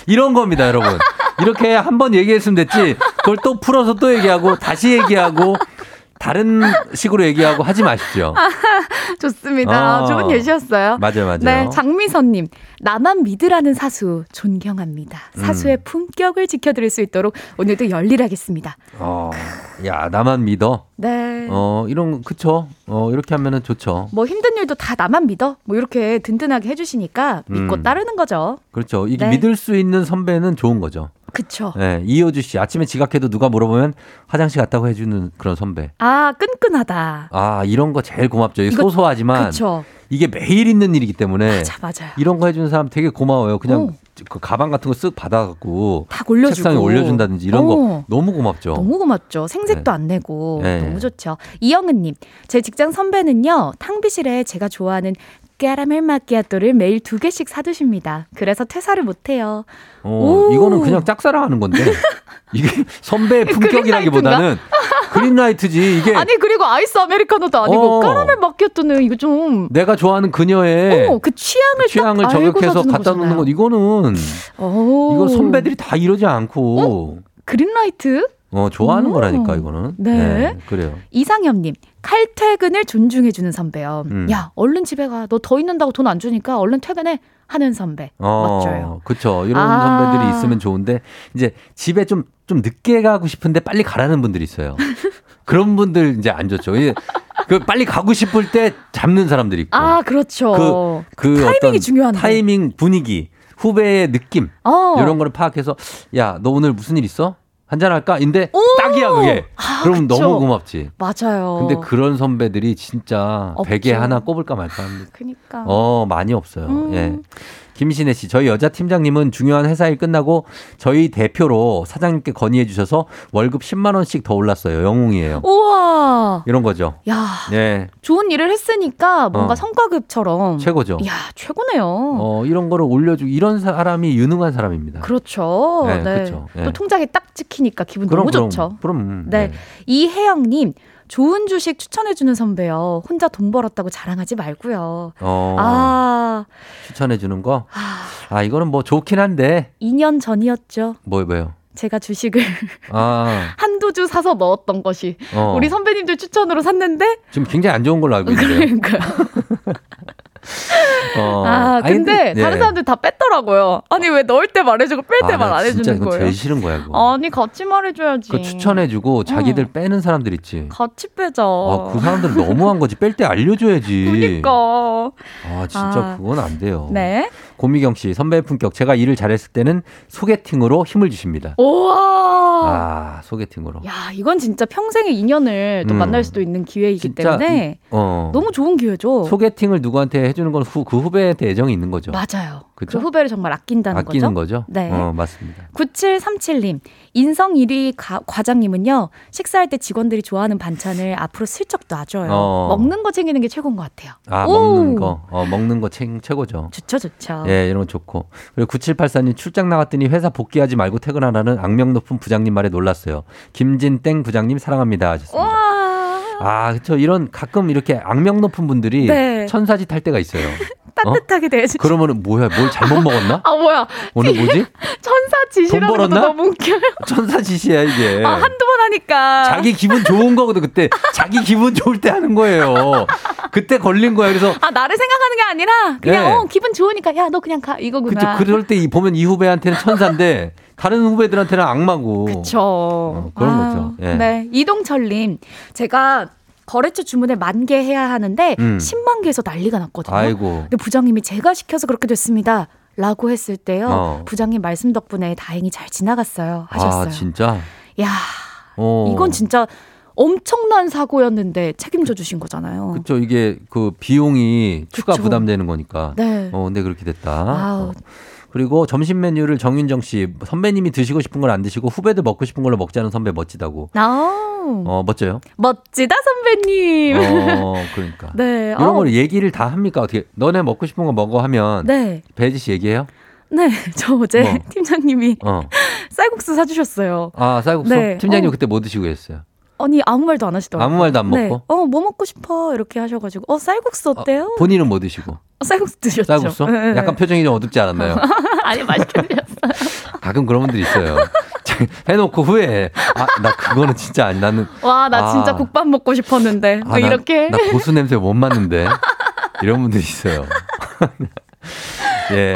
이런 겁니다, 여러분. 이렇게 한 번 얘기했으면 됐지. 그걸 또 풀어서 또 얘기하고, 다시 얘기하고, 다른 [laughs] 식으로 얘기하고 하지 마십시오. 좋습니다. 어. 좋은 예시였어요. 맞아요, 맞아요. 네, 장미선님. 나만 믿으라는 사수 존경합니다. 사수의 음. 품격을 지켜드릴 수 있도록 오늘도 열일하겠습니다. 어, 야, 나만 믿어. 네. 어, 이런, 그쵸. 어, 이렇게 하면은 좋죠. 뭐 힘든 일도 다 나만 믿어. 뭐 이렇게 든든하게 해주시니까 믿고 음. 따르는 거죠. 그렇죠. 이게 네. 믿을 수 있는 선배는 좋은 거죠. 그쵸. 네, 이효주 씨. 아침에 지각해도 누가 물어보면 화장실 갔다고 해주는 그런 선배. 아, 끈끈하다. 아, 이런 거 제일 고맙죠. 이거- 소소하지만 그쵸. 이게 매일 있는 일이기 때문에 맞아, 맞아요. 이런 거 해주는 사람 되게 고마워요. 그냥 어. 그 가방 같은 거 쓱 받아갖고. 책상에 올려준다든지 이런 어. 거 너무 고맙죠. 너무 고맙죠. 생색도 네. 안 내고 네. 너무 좋죠. 이영은님, 제 직장 선배는요 탕비실에 제가 좋아하는 까라멜 마끼아또를 매일 두 개씩 사두십니다. 그래서 퇴사를 못해요. 어, 오. 이거는 그냥 짝사랑하는 건데 [laughs] 이게 선배의 품격이라기보다는 그린라이트지 이게 아니 그리고 아이스 아메리카노도 아니고 어. 까라멜 마끼아또는 이거 좀 내가 좋아하는 그녀의 어, 그 취향을 취향을 딱 알고 저격해서 갖다 놓는. 건 이거는 오. 이거 선배들이 다 이러지 않고 그린라이트? 어, 좋아하는 오. 거라니까 이거는. 네. 그래요. 이상엽 님 칼퇴근을 존중해 주는 선배요. 음. 야 얼른 집에 가. 너 더 있는다고 돈 안 주니까 얼른 퇴근해 하는 선배. 멋져요. 그렇죠. 이런 아. 선배들이 있으면 좋은데 이제 집에 좀좀 늦게 가고 싶은데 빨리 가라는 분들이 있어요. [laughs] 그런 분들 이제 안 좋죠. 그 빨리 가고 싶을 때 잡는 사람들이 있고. 아 그렇죠. 그 타이밍이 어떤 중요한데. 타이밍 분위기 후배의 느낌 어. 이런 거를 파악해서 야 너 오늘 무슨 일 있어? 한잔 할까? 인데 오! 딱이야 그게. 아, 그럼 그쵸. 너무 고맙지. 맞아요. 근데 그런 선배들이 진짜 없죠. 베개 하나 꼽을까 말까 합니다. 그니까. 어, 많이 없어요. 음. 예. 김신혜 씨, 저희 여자 팀장님은 중요한 회사 일 끝나고 저희 대표로 사장님께 건의해 주셔서 월급 10만 원씩 더 올랐어요. 영웅이에요. 우와. 이런 거죠. 야 예. 좋은 일을 했으니까 뭔가 어. 성과급처럼. 최고죠. 야 최고네요. 어, 이런 거를 올려주고 이런 사람이 유능한 사람입니다. 그렇죠. 네, 네. 그쵸. 예. 또 통장에 딱 찍히니까 기분 그럼, 너무 그럼, 좋죠. 그럼. 네. 이혜영 님, 좋은 주식 추천해주는 선배요. 혼자 돈 벌었다고 자랑하지 말고요. 어, 아, 추천해 주는 거. 아, 아, 이거는 뭐 좋긴 한데 2년 전이었죠. 뭐 뭐요? 제가 주식을 아, [laughs] 한두 주 사서 넣었던 것이 어. 우리 선배님들 추천으로 샀는데 지금 굉장히 안 좋은 걸로 알고 있는데요. 그러니까요. [laughs] 어. 아, 아니, 근데 네. 다른 사람들 다 뺐더라고요. 아니 왜 넣을 때 말해주고 뺄때 아, 말나안 진짜 해주는 거예요? 제일 싫은 거야, 그거. 아니 같이 말해줘야지. 그 추천해주고 자기들 어. 빼는 사람들 있지. 같이 빼자. 아, 그 사람들은 너무한 거지. 뺄 때 알려줘야지. 그니까. 아, 진짜 아. 그건 안 돼요. 네. 고미경 씨, 선배의 품격. 제가 일을 잘했을 때는 소개팅으로 힘을 주십니다. 우와. 아, 소개팅으로. 야, 이건 진짜 평생의 인연을 또 음. 만날 수도 있는 기회이기 때문에 어. 너무 좋은 기회죠. 소개팅을 누구한테 해주는 건 후, 그 후배한테 애정이 있는 거죠. 맞아요. 그죠? 그 후배를 정말 아낀다는 아끼는 거죠. 거죠? 네. 어, 맞습니다. 9737님, 인성 1위 가- 과장님은요, 식사할 때 직원들이 좋아하는 반찬을 앞으로 슬쩍 놔줘요. 어. 먹는 거 챙기는 게 최고인 것 같아요. 아, 오. 먹는 거. 어, 먹는 거 최, 최고죠. 좋죠, 좋죠. 예, 이런 거 좋고. 그리고 9784님 출장 나갔더니 회사 복귀하지 말고 퇴근하라는 악명 높은 부장님 말에 놀랐어요. 김진땡 부장님 사랑합니다 하셨습니다. 와. 아, 그렇죠. 이런 가끔 이렇게 악명 높은 분들이 네. 천사짓 할 때가 있어요. [laughs] 따뜻하게 대해주죠. 그러면은 뭐야? 뭘 잘못 먹었나? 아, 뭐야. 오늘 뭐지? [laughs] 천사 것도 벌었나? 너무 웃겨요. [laughs] 천사 짓이야 이게. 아, 한두 번 하니까. 자기 기분 좋은 거거든 그때. 자기 기분 좋을 때 하는 거예요. 그때 걸린 거야. 그래서 아, 나를 생각하는 게 아니라, 그냥, 네. 어, 기분 좋으니까, 야, 너 그냥 가. 이거구나. 그쵸. 그럴 때이 보면 이 후배한테는 천사인데 다른 후배들한테는 악마고. 그쵸. 어, 그런 거죠. 예. 네. 이동철님, 제가 거래처 주문을 만 개 해야 하는데, 음. 10만 개에서 난리가 났거든요. 아이고. 근데 부장님이 제가 시켜서 그렇게 됐습니다. 라고 했을 때요. 어. 부장님 말씀 덕분에 다행히 잘 지나갔어요. 하셨어요. 아, 진짜? 야, 어. 이건 진짜 엄청난 사고였는데 책임져 주신 거잖아요. 그쵸, 이게 그 비용이 추가 그쵸. 부담되는 거니까. 네. 어, 근데 그렇게 됐다. 아우. 어. 그리고 점심 메뉴를 정윤정 씨, 선배님이 드시고 싶은 걸 안 드시고 후배들 먹고 싶은 걸로 먹자는 선배 멋지다고. 아우, 어, 멋져요? 멋지다 선배님. 어, [laughs] 그러니까. 네. 이런 아우, 걸 얘기를 다 합니까? 어떻게, 너네 먹고 싶은 거 먹어 하면. 네. 배지 씨 얘기해요? 네. 저 어제 뭐? [laughs] 팀장님이 어. [laughs] 쌀국수 사주셨어요. 아, 쌀국수? 네. 팀장님 어. 그때 뭐 드시고 계셨어요? 아니 아무 말도 안 하시더라고요. 아무 말도 안 네. 먹고? 어, 뭐 먹고 싶어 이렇게 하셔가지고 어 쌀국수 어때요? 본인은 뭐 드시고? 어, 쌀국수 드셨죠? 쌀국수? 네, 네. 약간 표정이 좀 어둡지 않았나요? [laughs] 아니 맛있게 드셨어요. 가끔 그런 분들 있어요. [laughs] 해놓고 후회해. 아, 나 그거는 진짜 아니. 나는. 와나 아. 진짜 국밥 먹고 싶었는데 뭐 아, 나- 이렇게 나, 고수 냄새 못 맡는데. 이런 분들이 있어요. [laughs] 예.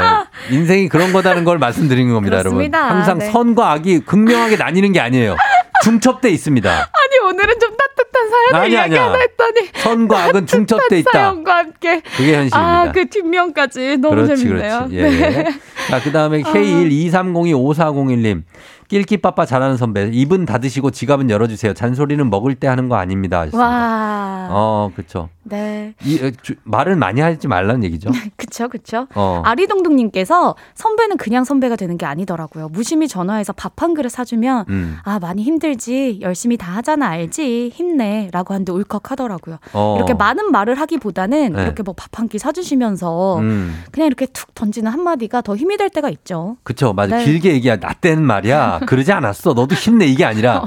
인생이 그런 거다는 걸 말씀드리는 겁니다, 그렇습니다. 여러분. 항상 네. 선과 악이 극명하게 나뉘는 게 아니에요. 중첩돼 있습니다. 아니 오늘은 좀 따뜻한 사연을 아니, 이야기. 하나 했더니 선과 악은 중첩돼 있다. 사연과 함께 그게 현실입니다. 아 그 뒷면까지 너무 그렇지, 재밌네요. 그렇지. 예. 네. 자, 그 다음에 K123025401님. 낄끼빠빠 잘하는 선배. 입은 닫으시고 지갑은 열어주세요. 잔소리는 먹을 때 하는 거 아닙니다. 하셨습니다. 와. 어, 그쵸. 네. 이, 어, 주- 말을 많이 하지 말라는 얘기죠. [laughs] 그쵸, 그쵸. 어. 아리동동님께서 선배는 그냥 선배가 되는 게 아니더라고요. 무심히 전화해서 밥 한 그릇 사주면 음. 아 많이 힘들지 열심히 다 하잖아 알지 힘내 라고 하는데 울컥 하더라고요. 어. 이렇게 많은 말을 하기보다는 네. 이렇게 뭐 밥 한 끼 사주시면서 음. 그냥 이렇게 툭 던지는 한 마디가 더 힘이 될 때가 있죠. 그쵸. 맞아. 네. 길게 얘기야. 나 때는 말이야. [laughs] 그러지 않았어. 너도 힘내. 이게 아니라.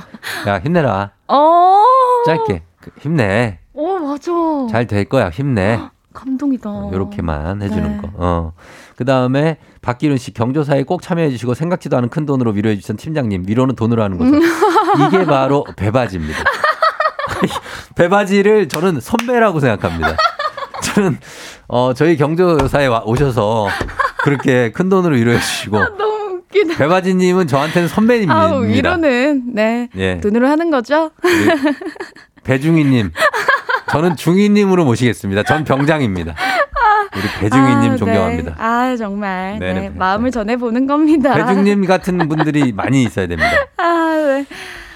야, 힘내라. 어. 짧게. 그, 힘내. 어 맞아. 잘 될 거야. 힘내. 감동이다. 요렇게만 해주는 네. 거. 어. 그 다음에 박기룬 씨 경조사에 꼭 참여해주시고 생각지도 않은 큰 돈으로 위로해 주신 팀장님. 위로는 돈으로 하는 거죠. 이게 바로 배바지입니다. [laughs] 배바지를 저는 선배라고 생각합니다. 저는 어 저희 경조사에 와- 오셔서 그렇게 큰 돈으로 위로해 주시고 너무 웃기다. 배바지님은 저한테는 선배님입니다. 아우 위로는 네 예. 돈으로 하는 거죠. 우리 배중희님. 저는 중희님으로 모시겠습니다. 전 병장입니다. 우리 배중희님 아, 존경합니다. 네. 아 정말 네네. 네, 마음을 전해 보는 겁니다. 배중님 같은 분들이 많이 있어야 됩니다. [laughs] 아 네.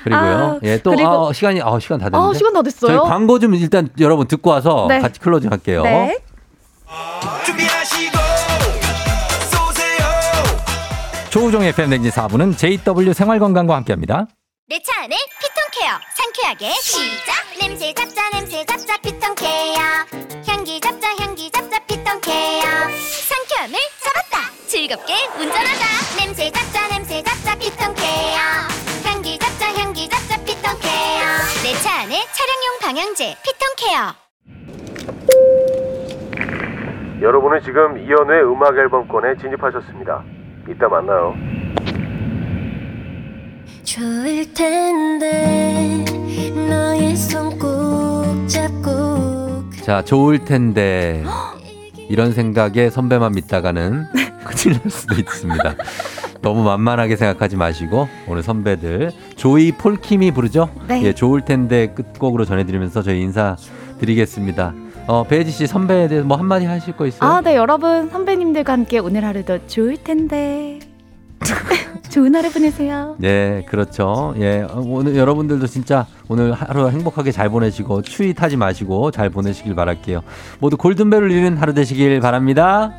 그리고요. 아, 예, 또 그리고- 아, 시간이 아, 시간 다 됐는데. 아 시간 다 됐어요. 저희 광고 좀 일단 여러분 듣고 와서 네. 같이 클로징 할게요. 네. 조우종의 FM대행진 4부는 JW 생활건강과 함께합니다. 내 차 안에 피톤케어 상쾌하게 시작. 냄새 잡자 냄새 잡자 피톤케어. 향기 잡자 향기 잡자 피톤케어. 상쾌함을 잡았다. 즐겁게 운전하자 냄새 잡자 냄새 잡자 피톤케어. 향기 잡자 향기 잡자 피톤케어. 내 차 안에 차량용 방향제 피톤케어. 여러분은 지금 이연우의 음악 앨범권에 진입하셨습니다. 이따 만나요. 좋을 텐데 너의 손 꼭 잡고 자, 좋을 텐데 [gasps] 이런 생각에 선배만 믿다가는 [laughs] 큰일 날 수도 있습니다. 너무 만만하게 생각하지 마시고 오늘 선배들 조이 폴킴이 부르죠? 네. 예, 좋을 텐데 끝곡으로 전해드리면서 저희 인사 드리겠습니다. 어, 배지 씨 선배에 대해서 뭐 한마디 하실 거 있어요? 아, 네, 여러분 선배님들과 함께 오늘 하루도 좋을 텐데. [laughs] 좋은 하루 보내세요. 예, 그렇죠. 예, 오늘 여러분들도 진짜 오늘 하루 행복하게 잘 보내시고 추위 타지 마시고 잘 보내시길 바랄게요. 모두 골든벨을 울리는 하루 되시길 바랍니다.